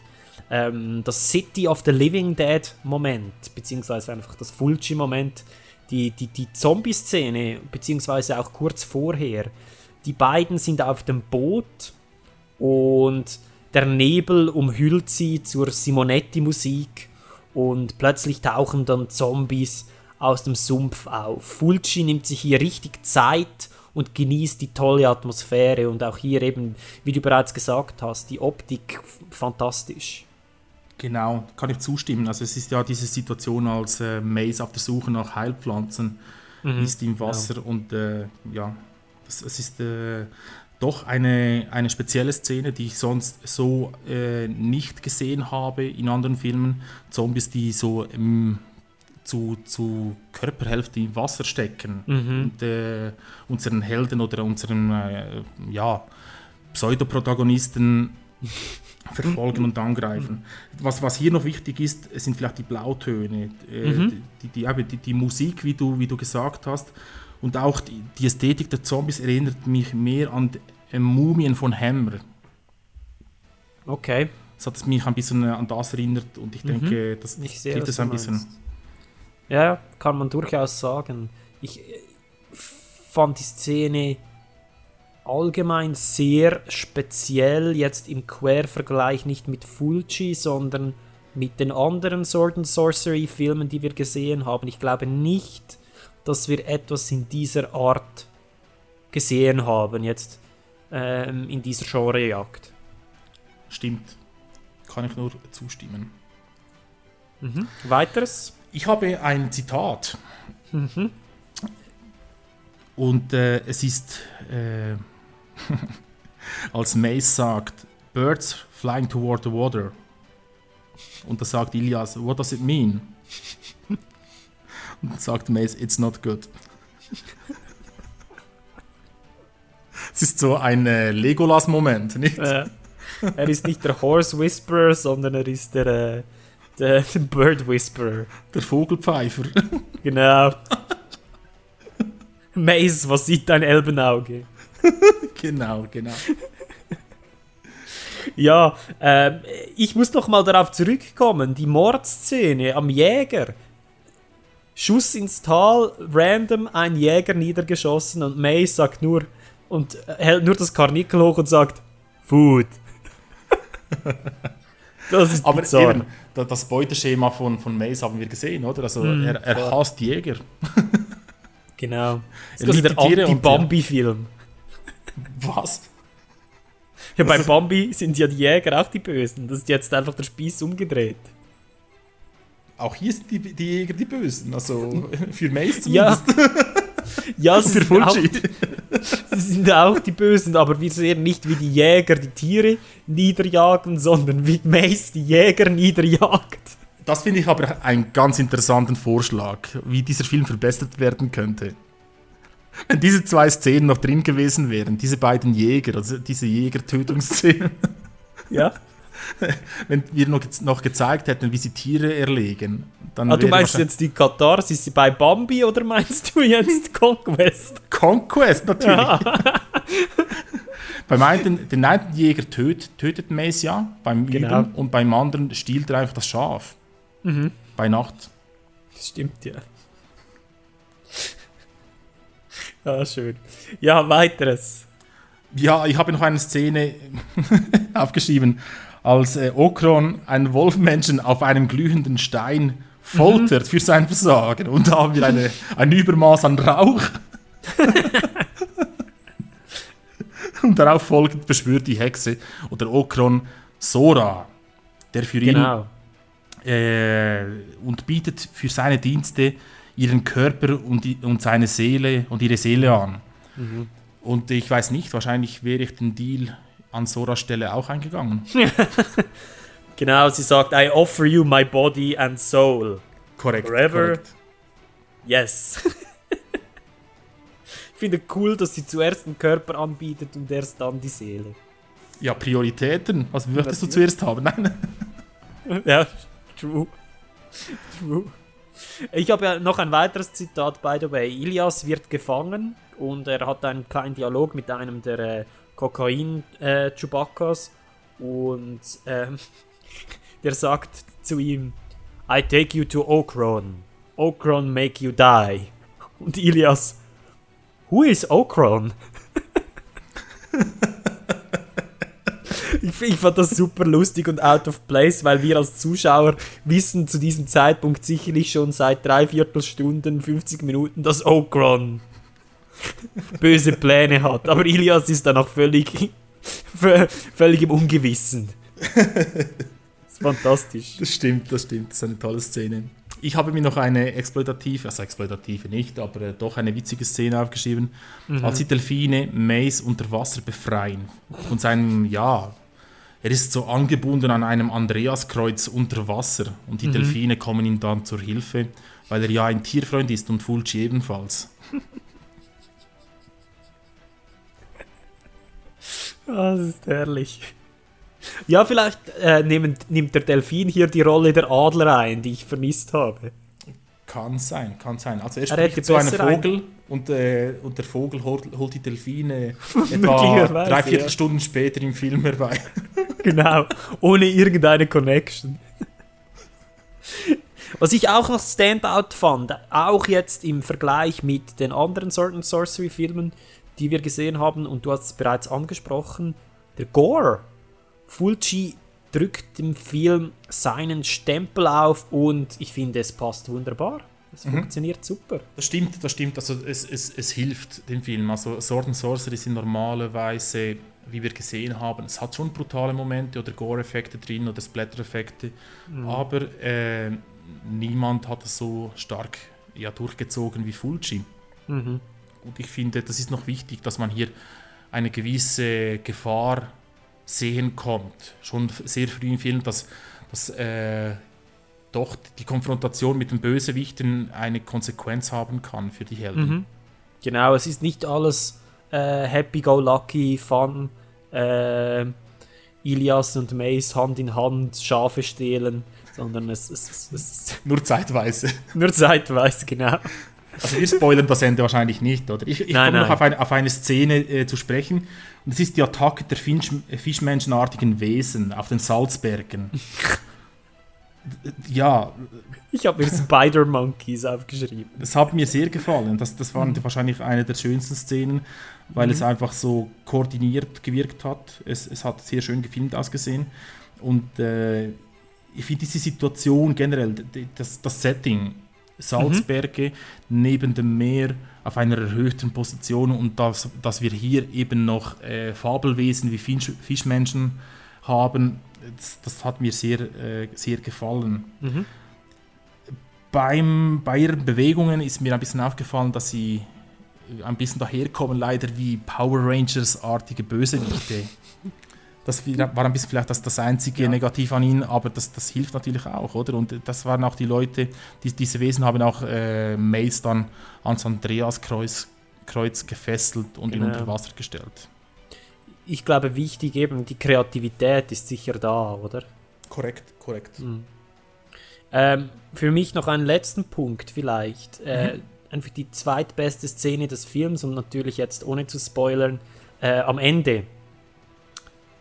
Ähm, das City of the Living Dead Moment, beziehungsweise einfach das Fulci-Moment, die, die, die Zombie-Szene, beziehungsweise auch kurz vorher. Die beiden sind auf dem Boot und der Nebel umhüllt sie zur Simonetti-Musik und plötzlich tauchen dann Zombies aus dem Sumpf auf. Fulci nimmt sich hier richtig Zeit und genießt die tolle Atmosphäre und auch hier eben, wie du bereits gesagt hast, die Optik fantastisch. Genau, kann ich zustimmen. Also es ist ja diese Situation, als äh, Mace auf der Suche nach Heilpflanzen ist im Wasser und äh, ja, das, es ist äh, doch eine, eine spezielle Szene, die ich sonst so äh, nicht gesehen habe in anderen Filmen. Zombies, die so im, zu, zu Körperhälfte im Wasser stecken und äh, unseren Helden oder unseren äh, ja, Pseudoprotagonisten verfolgen und angreifen. Was, was hier noch wichtig ist, sind vielleicht die Blautöne, äh, die, die, eben die, die Musik, wie du, wie du gesagt hast, und auch die, die Ästhetik der Zombies erinnert mich mehr an die Mumien von Hammer. Okay, Das hat mich ein bisschen an das erinnert und ich denke, das ich sehe, trifft es ein bisschen. meinst. Ja, kann man durchaus sagen. Ich äh, fand die Szene allgemein sehr speziell, jetzt im Quervergleich nicht mit Fulci, sondern mit den anderen Sword and Sorcery Filmen, die wir gesehen haben. Ich glaube nicht, dass wir etwas in dieser Art gesehen haben, jetzt ähm, in dieser Genrejagd. Stimmt. Kann ich nur zustimmen. Weiteres? Ich habe ein Zitat. Und äh, es ist, äh, als Mace sagt, Birds flying toward the water. Und da sagt Ilias, what does it mean? Und sagt Mace, it's not good. Es ist so ein äh, Legolas-Moment, nicht? Äh, er ist nicht der Horse Whisperer, sondern er ist der, äh, der, der Bird Whisperer. Der Vogelpfeifer. Genau. Mace, was sieht dein Elbenauge? genau, genau. Ja, ähm, ich muss noch mal darauf zurückkommen. Die Mordszene am Jäger. Schuss ins Tal, random ein Jäger niedergeschossen und Mace sagt nur und hält nur das Karnickel hoch und sagt Food. Das ist Aber bizarr. eben, da- das Beuteschema von, von Mace haben wir gesehen, oder? Also Mhm, er, er hasst Jäger. Genau. Das Er ist der Anti-Bambi-Film. Was? Ja, bei ist- Bambi sind ja die Jäger auch die Bösen. Das ist jetzt einfach der Spieß umgedreht. Auch hier sind die, die Jäger die Bösen. Also für Mace Ja. zumindest. Ja, sie Für sind, auch, Fulci. Sie sind auch die Bösen, aber wir sehen nicht, wie die Jäger die Tiere niederjagen, sondern wie Mace die Jäger niederjagt. Das finde ich aber einen ganz interessanten Vorschlag, wie dieser Film verbessert werden könnte. Wenn diese zwei Szenen noch drin gewesen wären, diese beiden Jäger, also diese Jägertötungsszenen, Ja. wenn wir noch, noch gezeigt hätten, wie sie Tiere erlegen, dann Ah, du meinst jetzt die Katharsis bei Bambi oder meinst du jetzt Conquest? Conquest natürlich. beim einen, den einen Jäger töt, tötet Mace ja, beim Genau. Üben, und beim anderen stiehlt er einfach das Schaf. Mhm. Bei Nacht. Das stimmt, ja. Ah, schön. Ja, weiteres. Ja, ich habe noch eine Szene aufgeschrieben, als äh, Okron einen Wolfmenschen auf einem glühenden Stein foltert für sein Versagen. Und da haben wir eine, ein Übermaß an Rauch. Und darauf folgend beschwört die Hexe oder Okron Sora, der für Genau. ihn äh, und bietet für seine Dienste ihren Körper und, und seine Seele und ihre Seele an. Und ich weiß nicht, wahrscheinlich wäre ich den Deal an Soras Stelle auch eingegangen. Genau, sie sagt, I offer you my body and soul. Korrekt. Forever. korrekt. Yes. ich finde cool, dass sie zuerst den Körper anbietet und erst dann die Seele. Ja, Prioritäten. Was möchtest du zuerst haben? Nein. Ja, true. True. Ich habe ja noch ein weiteres Zitat, by the way. Ilias wird gefangen und er hat einen kleinen Dialog mit einem der äh, Kokain-Chewbaccas und ähm, der sagt zu ihm, I take you to Okron. Okron make you die. Und Ilias, who is Okron? Ich, ich fand das super lustig und out of place, weil wir als Zuschauer wissen zu diesem Zeitpunkt sicherlich schon seit drei Viertelstunden, 50 Minuten, dass Okron böse Pläne hat. Aber Ilias ist da noch völlig, vö- völlig im Ungewissen. Das ist fantastisch. Das stimmt, das stimmt. Das ist eine tolle Szene. Ich habe mir noch eine exploitative, also exploitative nicht, aber äh, doch eine witzige Szene aufgeschrieben, als die Delfine Mace unter Wasser befreien. Von seinem, ja, er ist so angebunden an einem Andreaskreuz unter Wasser und die Delfine kommen ihm dann zur Hilfe, weil er ja ein Tierfreund ist und Fulci ebenfalls. Das ist herrlich. Ja, vielleicht äh, nehmen, nimmt der Delfin hier die Rolle der Adler ein, die ich vermisst habe. Kann sein, kann sein. Also er Er spricht zu einem besser ein- Vogel und, äh, und der Vogel holt, holt die Delfine etwa drei ja. Viertelstunden später im Film herbei. Genau, ohne irgendeine Connection. Was ich auch noch Standout fand, auch jetzt im Vergleich mit den anderen Sword and Sorcery Filmen, die wir gesehen haben, und du hast es bereits angesprochen, der Gore. Fulci drückt dem Film seinen Stempel auf und ich finde, es passt wunderbar. Es funktioniert super. Das stimmt, das stimmt. Also es, es, es hilft dem Film. Also Sword and Sorcery sind normalerweise, wie wir gesehen haben, es hat schon brutale Momente oder Gore-Effekte drin oder Splatter-Effekte, aber äh, niemand hat es so stark ja, durchgezogen wie Fulci. Und ich finde, das ist noch wichtig, dass man hier eine gewisse Gefahr sehen kommt. Schon sehr früh im Film, dass, dass äh, doch die Konfrontation mit den Bösewichten eine Konsequenz haben kann für die Helden. Genau, es ist nicht alles äh, happy-go-lucky, fun, äh, Ilias und Mace Hand in Hand Schafe stehlen, sondern es ist Nur zeitweise. nur zeitweise, genau. Also wir spoilern das Ende wahrscheinlich nicht, oder? Ich, ich Nein, komme noch auf eine, auf eine Szene äh, zu sprechen. Und das ist die Attacke der Fisch, fischmenschenartigen Wesen auf den Salzbergen. ja, Ich habe mir Spider-Monkeys aufgeschrieben. das hat mir sehr gefallen. Das, das war wahrscheinlich eine der schönsten Szenen, weil es einfach so koordiniert gewirkt hat. Es, es hat sehr schön gefilmt ausgesehen. Und äh, ich finde diese Situation generell, das, das Setting, Salzberge neben dem Meer auf einer erhöhten Position und dass, dass wir hier eben noch äh, Fabelwesen wie Fisch, Fischmenschen haben, das, das hat mir sehr, äh, sehr gefallen. Beim, bei ihren Bewegungen ist mir ein bisschen aufgefallen, dass sie ein bisschen daherkommen, leider wie Power Rangers-artige Bösewichte. Das war ein bisschen vielleicht das, das einzige Negativ an ihnen, aber das, das hilft natürlich auch, oder? Und das waren auch die Leute, die, diese Wesen haben auch äh, Mace dann ans Andreaskreuz Kreuz gefesselt und ihn Genau. unter Wasser gestellt. Ich glaube, wichtig eben, die Kreativität ist sicher da, oder? Korrekt, korrekt. Ähm, für mich noch einen letzten Punkt vielleicht. Äh, einfach die zweitbeste Szene des Films und natürlich jetzt ohne zu spoilern, äh, am Ende.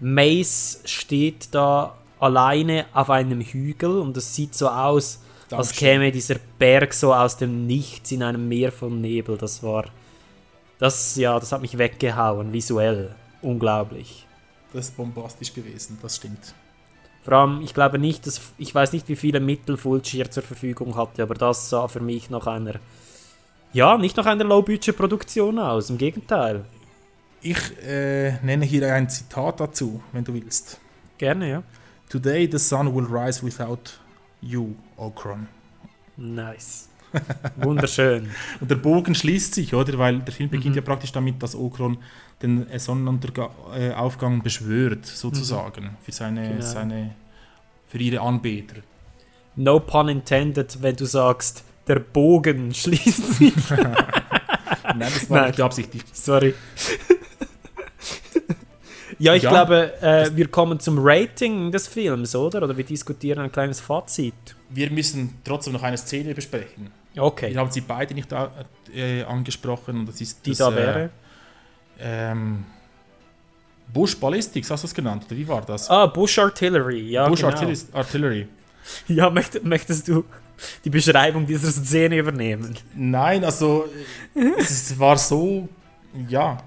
Mace steht da alleine auf einem Hügel und es sieht so aus, als Dankeschön. käme dieser Berg so aus dem Nichts in einem Meer von Nebel. Das war, das ja, das hat mich weggehauen, visuell, unglaublich. Das ist bombastisch gewesen, das stimmt. Vor allem, ich glaube nicht, dass ich weiß nicht, wie viele Mittel Fulci hier zur Verfügung hatte, aber das sah für mich nach einer, ja, nicht nach einer Low-Budget-Produktion aus. Im Gegenteil. Ich äh, nenne hier ein Zitat dazu, wenn du willst. Gerne, ja. Today the sun will rise without you, Okron. Nice. Wunderschön. Und der Bogen schließt sich, oder? Weil der Film beginnt ja praktisch damit, dass Okron den äh, Sonnenaufgang beschwört, sozusagen, für seine, Genau. seine, für ihre Anbeter. No pun intended, wenn du sagst, der Bogen schließt sich. Nein, das war Nein. nicht beabsichtigt. Sorry. Ja, ich Ja. glaube, äh, wir kommen zum Rating des Films, oder? Oder wir diskutieren ein kleines Fazit. Wir müssen trotzdem noch eine Szene besprechen. Okay. Wir haben sie beide nicht a- äh, angesprochen und das ist Die das, da wäre. Äh, ähm, Bush Ballistics, hast du es genannt? Oder wie war das? Ah, Bush Artillery, ja. Bush genau. Artillery. Ja, möcht, möchtest du die Beschreibung dieser Szene übernehmen? Nein, also es war so, ja,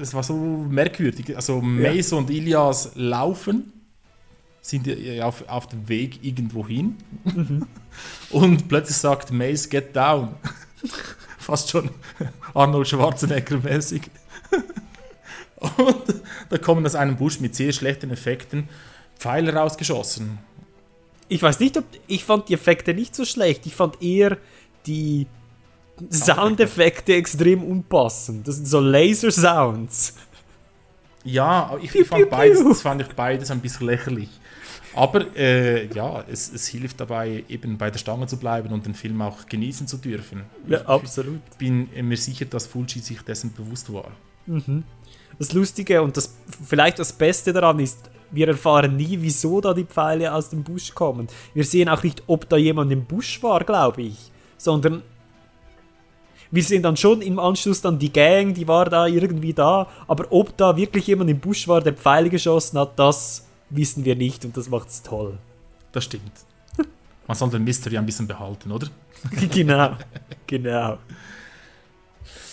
es war so merkwürdig. Also Mace und Ilias laufen, sind auf, auf dem Weg irgendwo hin und plötzlich sagt Mace, get down. Fast schon Arnold Schwarzenegger mäßig. und da kommen aus einem Busch mit sehr schlechten Effekten Pfeile rausgeschossen. Ich weiß nicht, ob. Ich fand die Effekte nicht so schlecht. Ich fand eher die Soundeffekte extrem unpassend. Das sind so Laser-Sounds. Ja, ich, ich fand beides, das fand ich beides ein bisschen lächerlich. Aber äh, ja, es, es hilft dabei, eben bei der Stange zu bleiben und den Film auch genießen zu dürfen. Ja, absolut. Ich bin mir sicher, dass Fulci sich dessen bewusst war. Das Lustige und das vielleicht das Beste daran ist, wir erfahren nie, wieso da die Pfeile aus dem Busch kommen. Wir sehen auch nicht, ob da jemand im Busch war, glaube ich, sondern wir sehen dann schon im Anschluss dann die Gang, die war da irgendwie da, aber ob da wirklich jemand im Busch war, der Pfeile geschossen hat, das wissen wir nicht und das macht's toll. Das stimmt. Man soll den Mystery ein bisschen behalten, oder? genau, genau.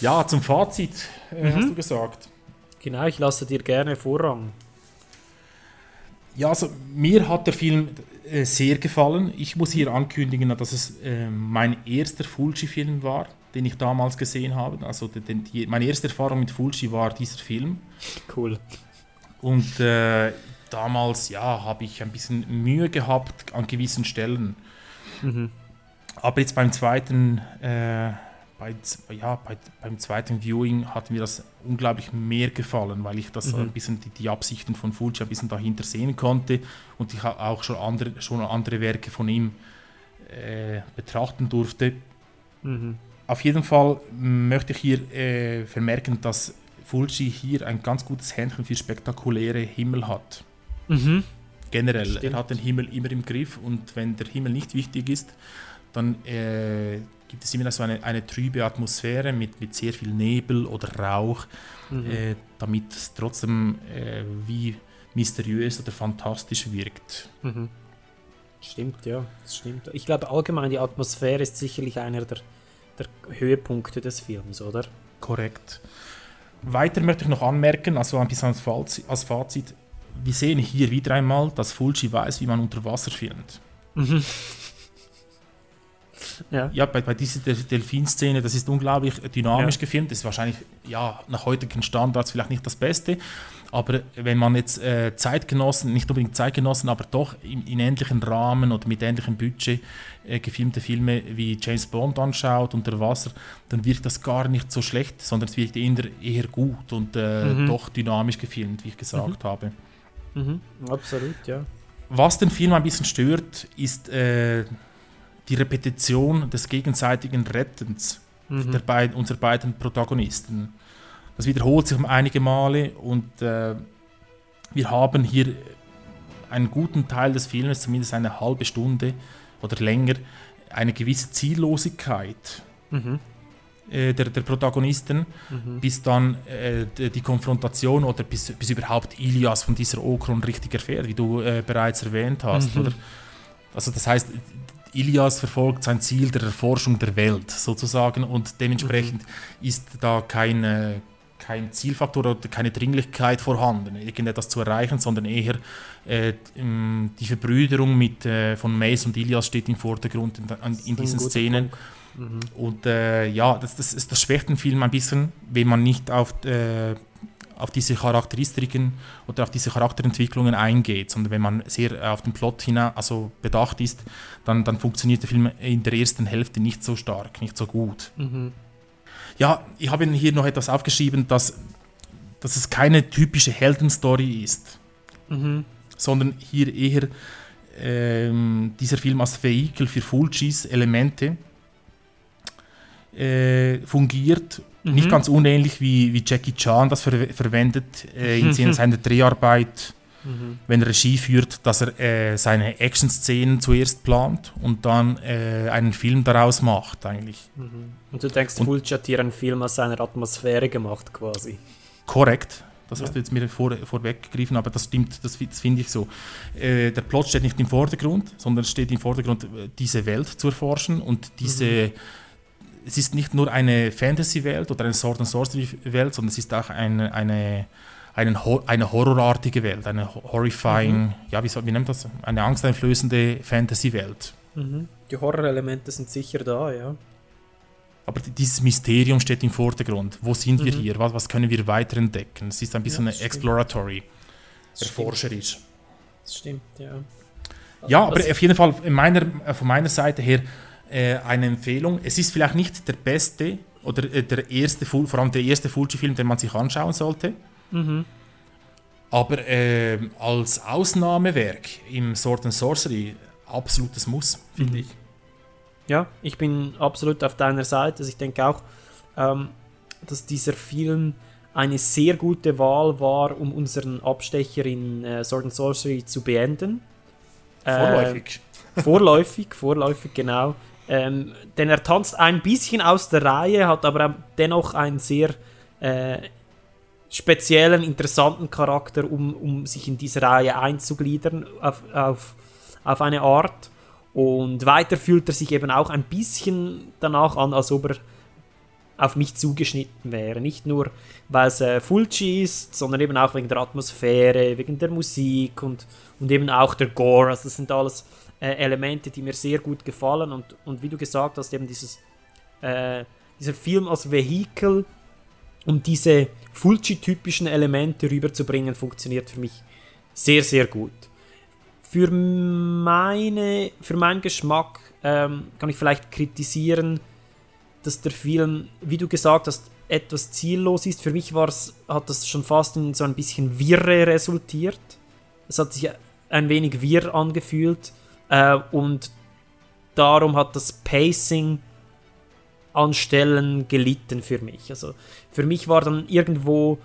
Ja, zum Fazit äh, Mhm. hast du gesagt. Genau, ich lasse dir gerne Vorrang. Ja, also mir hat der Film äh, sehr gefallen. Ich muss hier ankündigen, dass es äh, mein erster Fulci-Film war, den ich damals gesehen habe. Also den, die, meine erste Erfahrung mit Fulci war dieser Film. Cool. Und äh, damals, ja, habe ich ein bisschen Mühe gehabt an gewissen Stellen. Aber jetzt beim zweiten, äh, bei, ja, bei, beim zweiten Viewing hat mir das unglaublich mehr gefallen, weil ich das ein bisschen die, die Absichten von Fulci ein bisschen dahinter sehen konnte und ich auch schon andere, schon andere Werke von ihm äh, betrachten durfte. Auf jeden Fall möchte ich hier äh, vermerken, dass Fulci hier ein ganz gutes Händchen für spektakuläre Himmel hat. Generell, Stimmt. er hat den Himmel immer im Griff und wenn der Himmel nicht wichtig ist, dann äh, gibt es immer so eine, eine trübe Atmosphäre mit, mit sehr viel Nebel oder Rauch, äh, damit es trotzdem äh, wie mysteriös oder fantastisch wirkt. Stimmt, ja, das stimmt. Ich glaube allgemein, die Atmosphäre ist sicherlich einer der, der Höhepunkte des Films, oder? Korrekt. Weiter möchte ich noch anmerken, also ein bisschen als Fazit, als Fazit wir sehen hier wieder einmal, dass Fulci weiß, wie man unter Wasser filmt. Ja. Ja, bei, bei dieser Del Delfinszene, das ist unglaublich dynamisch Ja. gefilmt. Das ist wahrscheinlich, ja, nach heutigen Standards vielleicht nicht das Beste. Aber wenn man jetzt äh, Zeitgenossen, nicht unbedingt Zeitgenossen, aber doch in, in ähnlichen Rahmen oder mit ähnlichem Budget äh, gefilmte Filme wie James Bond anschaut unter Wasser, dann wirkt das gar nicht so schlecht, sondern es wirkt eher, eher gut und äh, doch dynamisch gefilmt, wie ich gesagt habe. Mhm. Absolut, ja. Was den Film ein bisschen stört, ist äh, die Repetition des gegenseitigen Rettens der beid, unserer beiden Protagonisten. Das wiederholt sich um einige Male und äh, wir haben hier einen guten Teil des Filmes, zumindest eine halbe Stunde oder länger, eine gewisse Ziellosigkeit äh, der, der Protagonisten, bis dann äh, die, Konfrontation oder bis, bis überhaupt Ilias von dieser Okron richtig erfährt, wie du äh, bereits erwähnt hast. Oder? Also das heißt, Ilias verfolgt sein Ziel der Erforschung der Welt sozusagen und dementsprechend ist da kein, äh, kein Zielfaktor oder keine Dringlichkeit vorhanden, irgendetwas zu erreichen, sondern eher äh, die Verbrüderung mit, äh, von Mace und Ilias steht im Vordergrund in, in diesen Szenen. Und äh, ja, das, das, ist, das schwächt den Film ein bisschen, wenn man nicht auf, äh, auf diese Charakteristiken oder auf diese Charakterentwicklungen eingeht, sondern wenn man sehr auf den Plot hinaus also bedacht ist, dann, dann funktioniert der Film in der ersten Hälfte nicht so stark, nicht so gut. Ja, ich habe hier noch etwas aufgeschrieben, dass, dass es keine typische Heldenstory ist, sondern hier eher ähm, dieser Film als Vehikel für Fulcis Elemente äh, fungiert. Nicht ganz unähnlich wie, wie Jackie Chan das ver verwendet äh, in Sinne seiner Dreharbeit, wenn er Regie führt, dass er äh, seine Action-Szenen zuerst plant und dann äh, einen Film daraus macht eigentlich. Und du denkst, Und- Fulci hat hier einen Film aus seiner Atmosphäre gemacht, quasi. Korrekt. Das hast du jetzt mir vor, vorweggegriffen, aber das stimmt, das, das finde ich so. Äh, der Plot steht nicht im Vordergrund, sondern es steht im Vordergrund, äh, diese Welt zu erforschen und diese. Es ist nicht nur eine Fantasy-Welt oder eine Sword and Sorcery-Welt, sondern es ist auch eine, eine, eine, eine horrorartige Welt, eine ho- horrifying, ja, wie, wie nennt man das? Eine angsteinflößende Fantasy-Welt. Die Horrorelemente sind sicher da, ja. Aber dieses Mysterium steht im Vordergrund. Wo sind wir hier? Was, was können wir weiter entdecken? Es ist ein bisschen Mhm. Ja, stimmt. exploratory, erforscherisch. Das stimmt, ja. Ja, aber Also- auf jeden Fall in meiner, äh, von meiner Seite her äh, eine Empfehlung. Es ist vielleicht nicht der beste oder äh, der erste, vor allem der erste Fulci-Film, den man sich anschauen sollte. Aber äh, als Ausnahmewerk im Sword and Sorcery absolutes Muss, finde ich. Ja, ich bin absolut auf deiner Seite. Also ich denke auch, ähm, dass dieser Film eine sehr gute Wahl war, um unseren Abstecher in äh, Sword and Sorcery zu beenden. Äh, Vorläufig. vorläufig, vorläufig, genau. Ähm, denn er tanzt ein bisschen aus der Reihe, hat aber dennoch einen sehr äh, speziellen, interessanten Charakter, um, um sich in diese Reihe einzugliedern auf, auf, auf eine Art. Und weiter fühlt er sich eben auch ein bisschen danach an, als ob er auf mich zugeschnitten wäre. Nicht nur, weil es äh, Fulci ist, sondern eben auch wegen der Atmosphäre, wegen der Musik und, und eben auch der Gore. Also das sind alles äh, Elemente, die mir sehr gut gefallen. Und, und wie du gesagt hast, eben dieses, äh, dieser Film als Vehikel, um diese Fulci-typischen Elemente rüberzubringen, funktioniert für mich sehr, sehr gut. Für, meine, für meinen Geschmack ähm, kann ich vielleicht kritisieren, dass der Film, wie du gesagt hast, etwas ziellos ist. Für mich war's, hat das schon fast in so ein bisschen Wirre resultiert. Es hat sich ein wenig wirr angefühlt äh, und darum hat das Pacing an Stellen gelitten für mich. Also für mich war dann irgendwo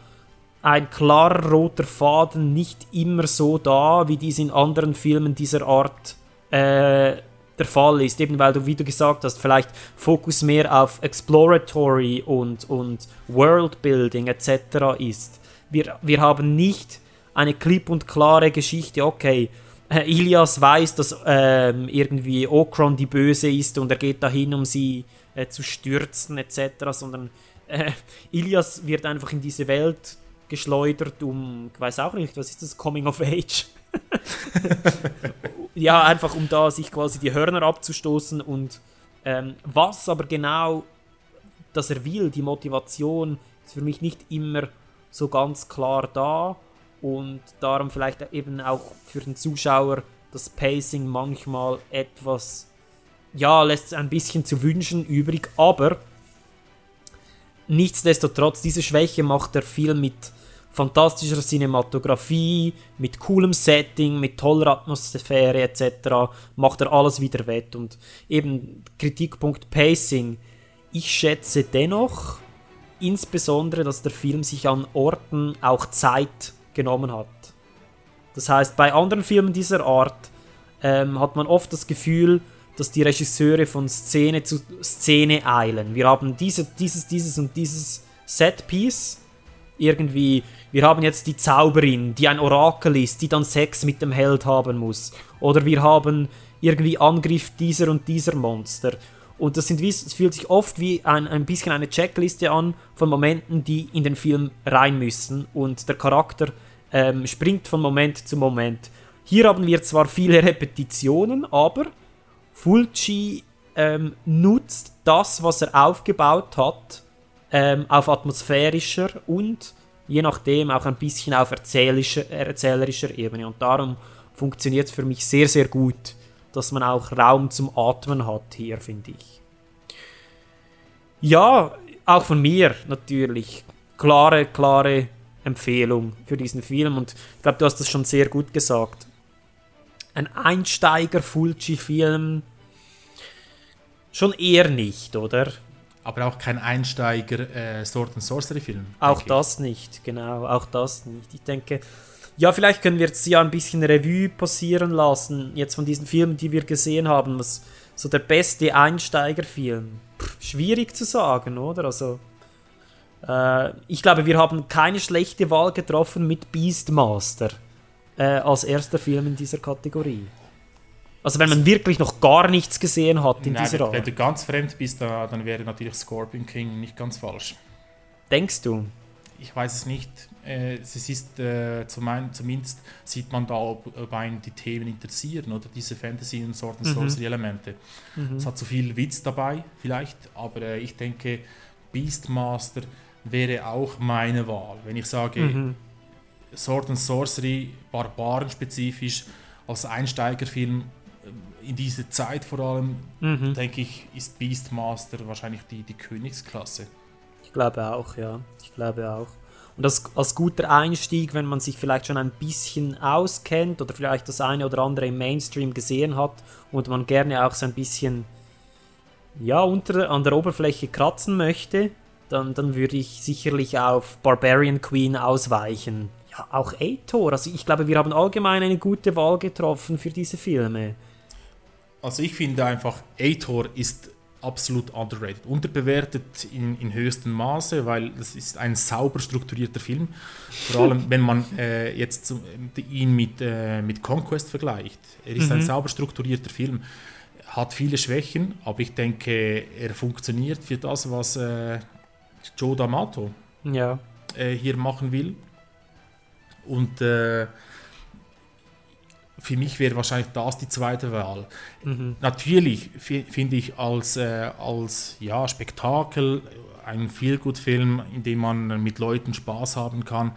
ein klarer roter Faden nicht immer so da, wie dies in anderen Filmen dieser Art äh, der Fall ist. Eben weil du, wie du gesagt hast, vielleicht Fokus mehr auf Exploratory und, und Worldbuilding etc. ist. Wir, wir haben nicht eine klipp und klare Geschichte, okay, Ilias weiß, dass ähm, irgendwie Okron die Böse ist und er geht dahin, um sie äh, zu stürzen etc., sondern äh, Ilias wird einfach in diese Welt geschleudert, um, ich weiß auch nicht, was ist das, Coming of Age? ja, einfach um da sich quasi die Hörner abzustoßen und ähm, was aber genau, dass er will, die Motivation, ist für mich nicht immer so ganz klar da und darum vielleicht eben auch für den Zuschauer das Pacing manchmal etwas, ja, lässt ein bisschen zu wünschen übrig, aber nichtsdestotrotz, diese Schwäche macht der Film mit fantastischer Cinematografie, mit coolem Setting, mit toller Atmosphäre etc. macht er alles wieder wett. Und eben Kritikpunkt Pacing. Ich schätze dennoch insbesondere, dass der Film sich an Orten auch Zeit genommen hat. Das heißt, bei anderen Filmen dieser Art ähm, hat man oft das Gefühl, dass die Regisseure von Szene zu Szene eilen. Wir haben diese, dieses, dieses und dieses Setpiece. Irgendwie, wir haben jetzt die Zauberin, die ein Orakel ist, die dann Sex mit dem Held haben muss. Oder wir haben irgendwie Angriff dieser und dieser Monster. Und das, sind, es fühlt sich oft wie ein, ein bisschen eine Checkliste an von Momenten, die in den Film rein müssen. Und der Charakter ähm, springt von Moment zu Moment. Hier haben wir zwar viele Repetitionen, aber Fulci ähm, nutzt das, was er aufgebaut hat, ähm, auf atmosphärischer und je nachdem auch ein bisschen auf erzählerischer, erzählerischer Ebene. Und darum funktioniert es für mich sehr, sehr gut dass man auch Raum zum Atmen hat hier, finde ich. Ja, auch von mir natürlich. Klare, klare Empfehlung für diesen Film und ich glaube, du hast das schon sehr gut gesagt. Ein Einsteiger-Fulci-Film schon eher nicht, oder? Aber auch kein Einsteiger äh. Auch das nicht, genau, auch das nicht. Ich denke, ja, vielleicht können wir jetzt ja ein bisschen Revue passieren lassen, jetzt von diesen Filmen, die wir gesehen haben. Was so der beste Einsteigerfilm? Pff, schwierig zu sagen, oder? Also, äh, ich glaube, wir haben keine schlechte Wahl getroffen mit Beastmaster äh, als erster Film in dieser Kategorie. Also wenn man wirklich noch gar nichts gesehen hat in Nein, dieser Art. Wenn du ganz fremd bist, dann wäre natürlich Scorpion King nicht ganz falsch. Denkst du? Ich weiß es nicht äh, es ist äh, zum zumindest sieht man da, ob, ob einen die Themen interessieren oder diese Fantasy- und Sword and mhm. Sorcery-Elemente. Mhm. Es hat zu viel Witz dabei, vielleicht, aber äh, ich denke, Beastmaster wäre auch meine Wahl. Wenn ich sage, mhm. Sword and Sorcery, barbarenspezifisch, als Einsteigerfilm äh, in dieser Zeit vor allem, mhm. denke ich, ist Beastmaster wahrscheinlich die, die Königsklasse. Ich glaube auch, ja. Ich glaube auch. Und das als guter Einstieg, wenn man sich vielleicht schon ein bisschen auskennt oder vielleicht das eine oder andere im Mainstream gesehen hat und man gerne auch so ein bisschen ja, unter, an der Oberfläche kratzen möchte, dann, dann würde ich sicherlich auf Barbarian Queen ausweichen. Ja, auch Ator. Also ich glaube, wir haben allgemein eine gute Wahl getroffen für diese Filme. Also ich finde einfach, Ator ist absolut underrated. Unterbewertet in, in höchstem Maße, weil das ist ein sauber strukturierter Film. Vor allem, wenn man äh, jetzt zu, ihn mit, äh, mit Conquest vergleicht. Er ist mhm. ein sauber strukturierter Film. Hat viele Schwächen, aber ich denke, er funktioniert für das, was äh, Joe D'Amato ja. Äh, hier machen will. Und äh, für mich wäre wahrscheinlich das die zweite Wahl. Mhm. Natürlich finde ich als, äh, als ja, Spektakel ein Feelgood-Film, in dem man mit Leuten Spaß haben kann,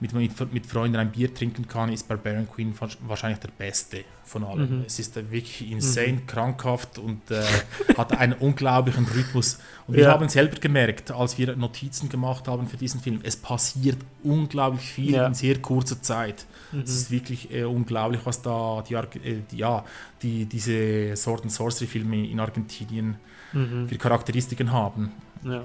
mit, mit, mit Freunden ein Bier trinken kann, ist Barbarian Queen wahrscheinlich der beste von allen. Mhm. Es ist wirklich insane, mhm. krankhaft und äh, hat einen unglaublichen Rhythmus. Und ja. wir haben selber gemerkt, als wir Notizen gemacht haben für diesen Film, es passiert unglaublich viel ja. in sehr kurzer Zeit. Mhm. Es ist wirklich äh, unglaublich, was da die, äh, die, ja, die, diese Sword and Sorcery-Filme in Argentinien mhm. für Charakteristiken haben. Ja.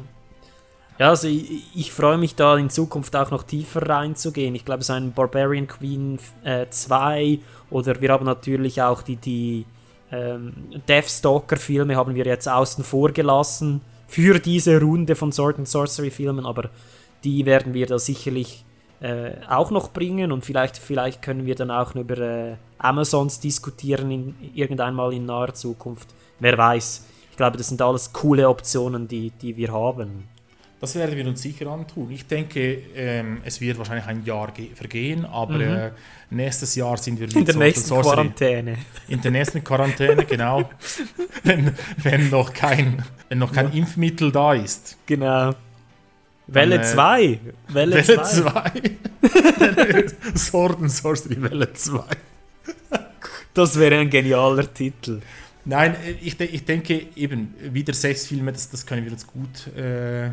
Ja, also ich, ich freue mich da in Zukunft auch noch tiefer reinzugehen. Ich glaube, so ein Barbarian Queen äh, 2 oder wir haben natürlich auch die, die ähm, Deathstalker-Filme haben wir jetzt außen vor gelassen für diese Runde von Sword and Sorcery-Filmen, aber die werden wir da sicherlich äh, auch noch bringen und vielleicht, vielleicht können wir dann auch über äh, Amazons diskutieren in, irgendeinmal in naher Zukunft. Wer weiß. Ich glaube, das sind alles coole Optionen, die, die wir haben Das werden wir uns sicher antun. Ich denke, ähm, es wird wahrscheinlich ein Jahr ge- vergehen, aber äh, nächstes Jahr sind wir Mhm. In der nächsten Sorcery- Quarantäne. In der nächsten Quarantäne, genau. wenn, wenn noch kein, wenn noch kein Impfmittel da ist. Genau. Welle äh, 2. Welle Welle 2. 2. Sword and Sorcery Welle 2. Das wäre ein genialer Titel. Nein, äh, ich, ich denke eben, wieder sechs Filme, das, das können wir uns gut, äh,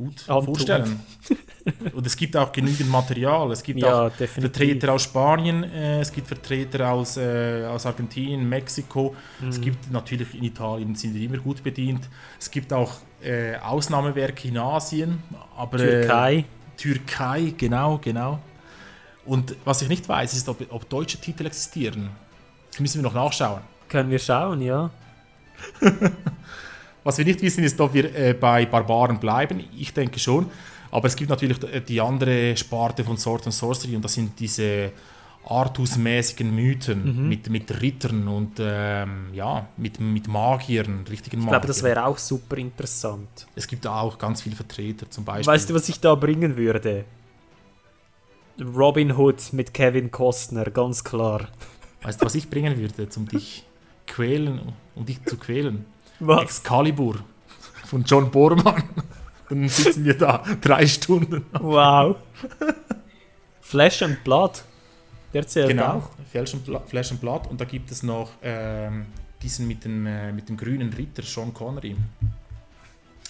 gut Antun. vorstellen. Und es gibt auch genügend Material. Es gibt Ja, auch definitiv. Vertreter aus Spanien, äh, es gibt Vertreter aus, äh, aus Argentinien, Mexiko. Mhm. Es gibt natürlich in Italien sind die immer gut bedient. Es gibt auch äh, Ausnahmewerke in Asien, aber Türkei. Äh, Türkei, genau, genau. Und was ich nicht weiß, ist, ob, ob deutsche Titel existieren. Das müssen wir noch nachschauen. Können wir schauen, ja. Was wir nicht wissen, ist, ob wir äh, bei Barbaren bleiben. Ich denke schon. Aber es gibt natürlich äh, die andere Sparte von Sword and Sorcery und das sind diese Artus-mäßigen Mythen Mhm. mit, mit Rittern und ähm, ja, mit, mit Magiern, richtigen Magiern. Ich glaube, das wäre auch super interessant. es gibt auch ganz viele Vertreter, zum Beispiel. Weißt du, was ich da bringen würde? Robin Hood mit Kevin Costner, ganz klar. weißt du, was ich bringen würde, um dich quälen, um dich zu quälen? Was? Excalibur von John Bormann. Dann sitzen wir da drei Stunden. Wow. Flesh and Blood. Der zählt Genau, auch. Flash and, Bla- Flash and Blood. Und da gibt es noch ähm, diesen mit dem, äh, mit dem grünen Ritter, Sean Connery.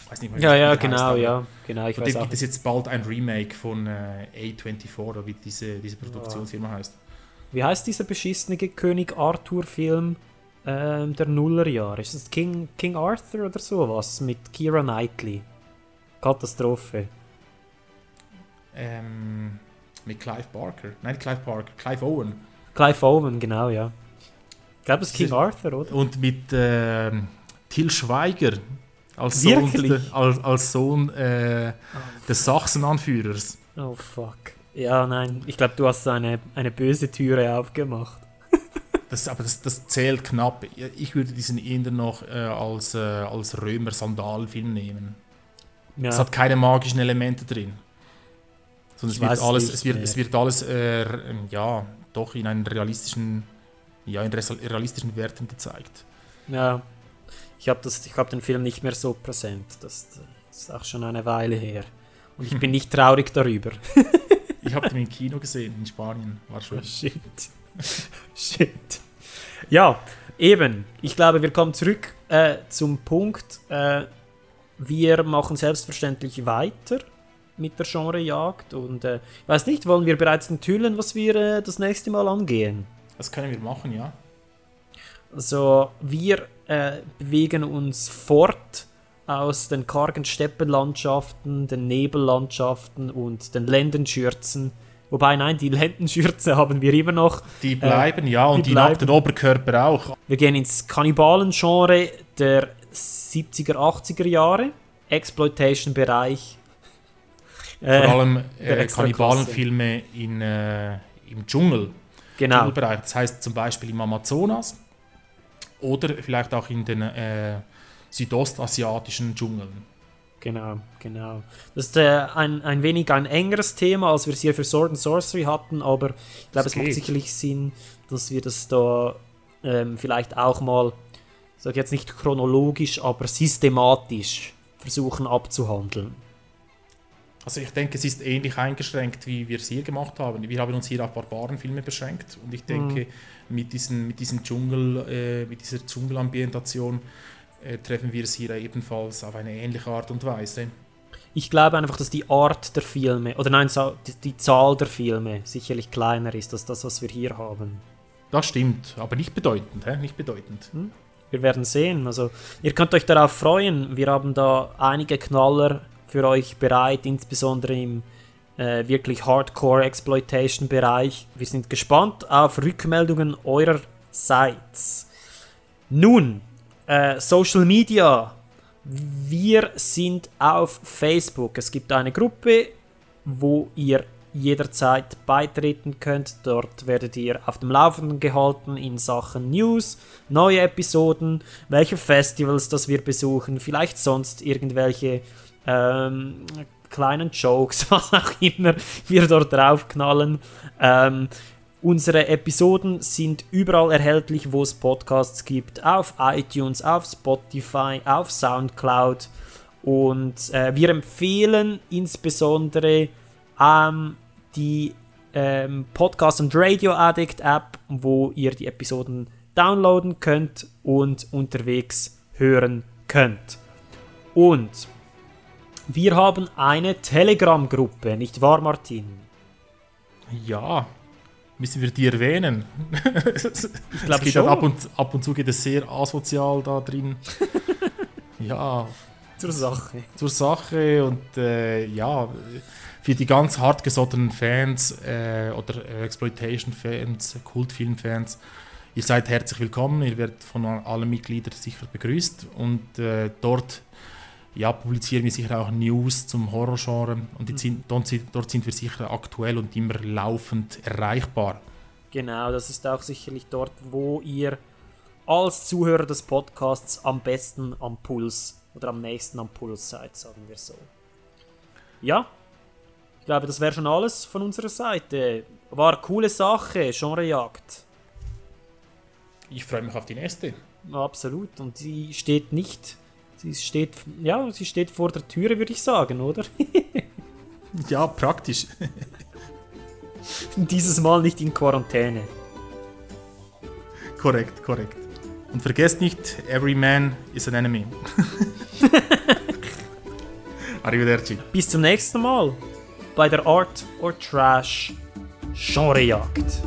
Weiß nicht Ja, ja, heißt, genau, aber ja. Genau, ich Von weiß dem gibt es jetzt bald ein Remake von äh, A24, oder wie diese, diese Produktionsfirma heißt. Wie heißt dieser beschissene König Arthur-Film ähm, der Nullerjahre? Ist das King, King Arthur oder sowas? Mit Kira Knightley. Katastrophe. Ähm, mit Clive Barker. Nein, Clive Barker, Clive Owen. Clive Owen, genau, ja. Ich glaube, es ist King Arthur, oder? Und mit ähm, Till Schweiger als Sohn, Wirklich? de, als, als Sohn äh, des Sachsenanführers. Oh, fuck. Ja, nein, ich glaube, du hast eine, eine böse Türe aufgemacht. Das, aber das, das zählt knapp. Ich würde diesen eher noch äh, als, äh, als Römer-Sandalen-Film nehmen. Ja. Es hat keine magischen Elemente drin. Sondern Ich es wird, alles, es, wird, mehr. es wird alles, äh, ähm, ja, doch in einen realistischen, ja, in realistischen Werten gezeigt. Ja, ich habe hab den Film nicht mehr so präsent. Das, das ist auch schon eine Weile her. Und ich bin nicht traurig darüber. Ich habe den im Kino gesehen, in Spanien. War schön. Shit. Shit. Ja, eben. Ich glaube, wir kommen zurück äh, zum Punkt. Äh, wir machen selbstverständlich weiter mit der Genrejagd. Und äh, ich weiß nicht, wollen wir bereits enthüllen, was wir äh, das nächste Mal angehen? Das können wir machen, ja. Also wir äh, bewegen uns fort aus den kargen Steppenlandschaften, den Nebellandschaften und den Lendenschürzen. Wobei, nein, die Lendenschürze haben wir immer noch. Die bleiben, ja, und die nackten Oberkörper auch. Wir gehen ins Kannibalen-Genre der 70er, 80er Jahre. Exploitation-Bereich. Vor Äh, allem der äh. Kannibalenfilme in, äh, im Dschungel. genau. Dschungelbereich. Das heißt zum Beispiel im Amazonas oder vielleicht auch in den äh, südostasiatischen Dschungeln. Genau, genau. Das ist äh, ein, ein wenig ein engeres Thema, als wir es hier für Sword and Sorcery hatten, aber ich glaube, es macht sicherlich Sinn, dass wir das da ähm, vielleicht auch mal, ich sage jetzt nicht chronologisch, aber systematisch versuchen abzuhandeln. Also ich denke, es ist ähnlich eingeschränkt, wie wir es hier gemacht haben. Wir haben uns hier auf Barbarenfilme beschränkt und ich denke, mit, diesen, mit diesem Dschungel, äh, mit dieser Dschungelambientation treffen wir es hier ebenfalls auf eine ähnliche Art und Weise. Ich glaube einfach, dass die Art der Filme, oder nein, die, Zahl der Filme sicherlich kleiner ist als das, was wir hier haben. Das stimmt, aber nicht bedeutend, hä? nicht bedeutend. Wir werden sehen. Also, ihr könnt euch darauf freuen. Wir haben da einige Knaller für euch bereit, insbesondere im äh, wirklich Hardcore-Exploitation-Bereich. Wir sind gespannt auf Rückmeldungen eurerseits. Nun, äh, Social Media. Wir sind auf Facebook. Es gibt eine Gruppe, wo ihr jederzeit beitreten könnt. Dort werdet ihr auf dem Laufenden gehalten in Sachen News, neue Episoden, welche Festivals das wir besuchen, vielleicht sonst irgendwelche ähm, kleinen Jokes, was auch immer wir dort draufknallen. Ähm, unsere Episoden sind überall erhältlich, wo es Podcasts gibt, auf iTunes, auf Spotify, auf Soundcloud. Und äh, wir empfehlen insbesondere ähm, die ähm, Podcast und Radio Addict App, wo ihr die Episoden downloaden könnt und unterwegs hören könnt. Und wir haben eine Telegram-Gruppe, nicht wahr, Martin? Ja, müssen wir die erwähnen? Ich glaube schon. ab und, ab und zu geht es sehr asozial da drin. ja, Zur Sache. zur Sache und äh, ja, für die ganz hartgesottenen Fans äh, oder äh, Exploitation-Fans, Kultfilm-Fans, ihr seid herzlich willkommen, ihr werdet von allen Mitgliedern sicher begrüßt und äh, dort ja, publizieren wir sicher auch News zum Horrorgenre und die sind, dort, sind, wir sicher aktuell und immer laufend erreichbar. Genau, das ist auch sicherlich dort, wo ihr als Zuhörer des Podcasts am besten am Puls oder am nächsten am Puls seid, sagen wir so. Ja, ich glaube, das wäre schon alles von unserer Seite. War eine coole Sache, Genrejagd. Ich freue mich auf die nächste. Absolut. Und sie steht nicht. Sie steht, ja, sie steht vor der Türe, würde ich sagen, oder? Ja, praktisch. Dieses Mal nicht in Quarantäne. korrekt, korrekt. Und vergesst nicht, every man is an enemy. Arrivederci. Bis zum nächsten Mal bei der Art or Trash Genrejagd.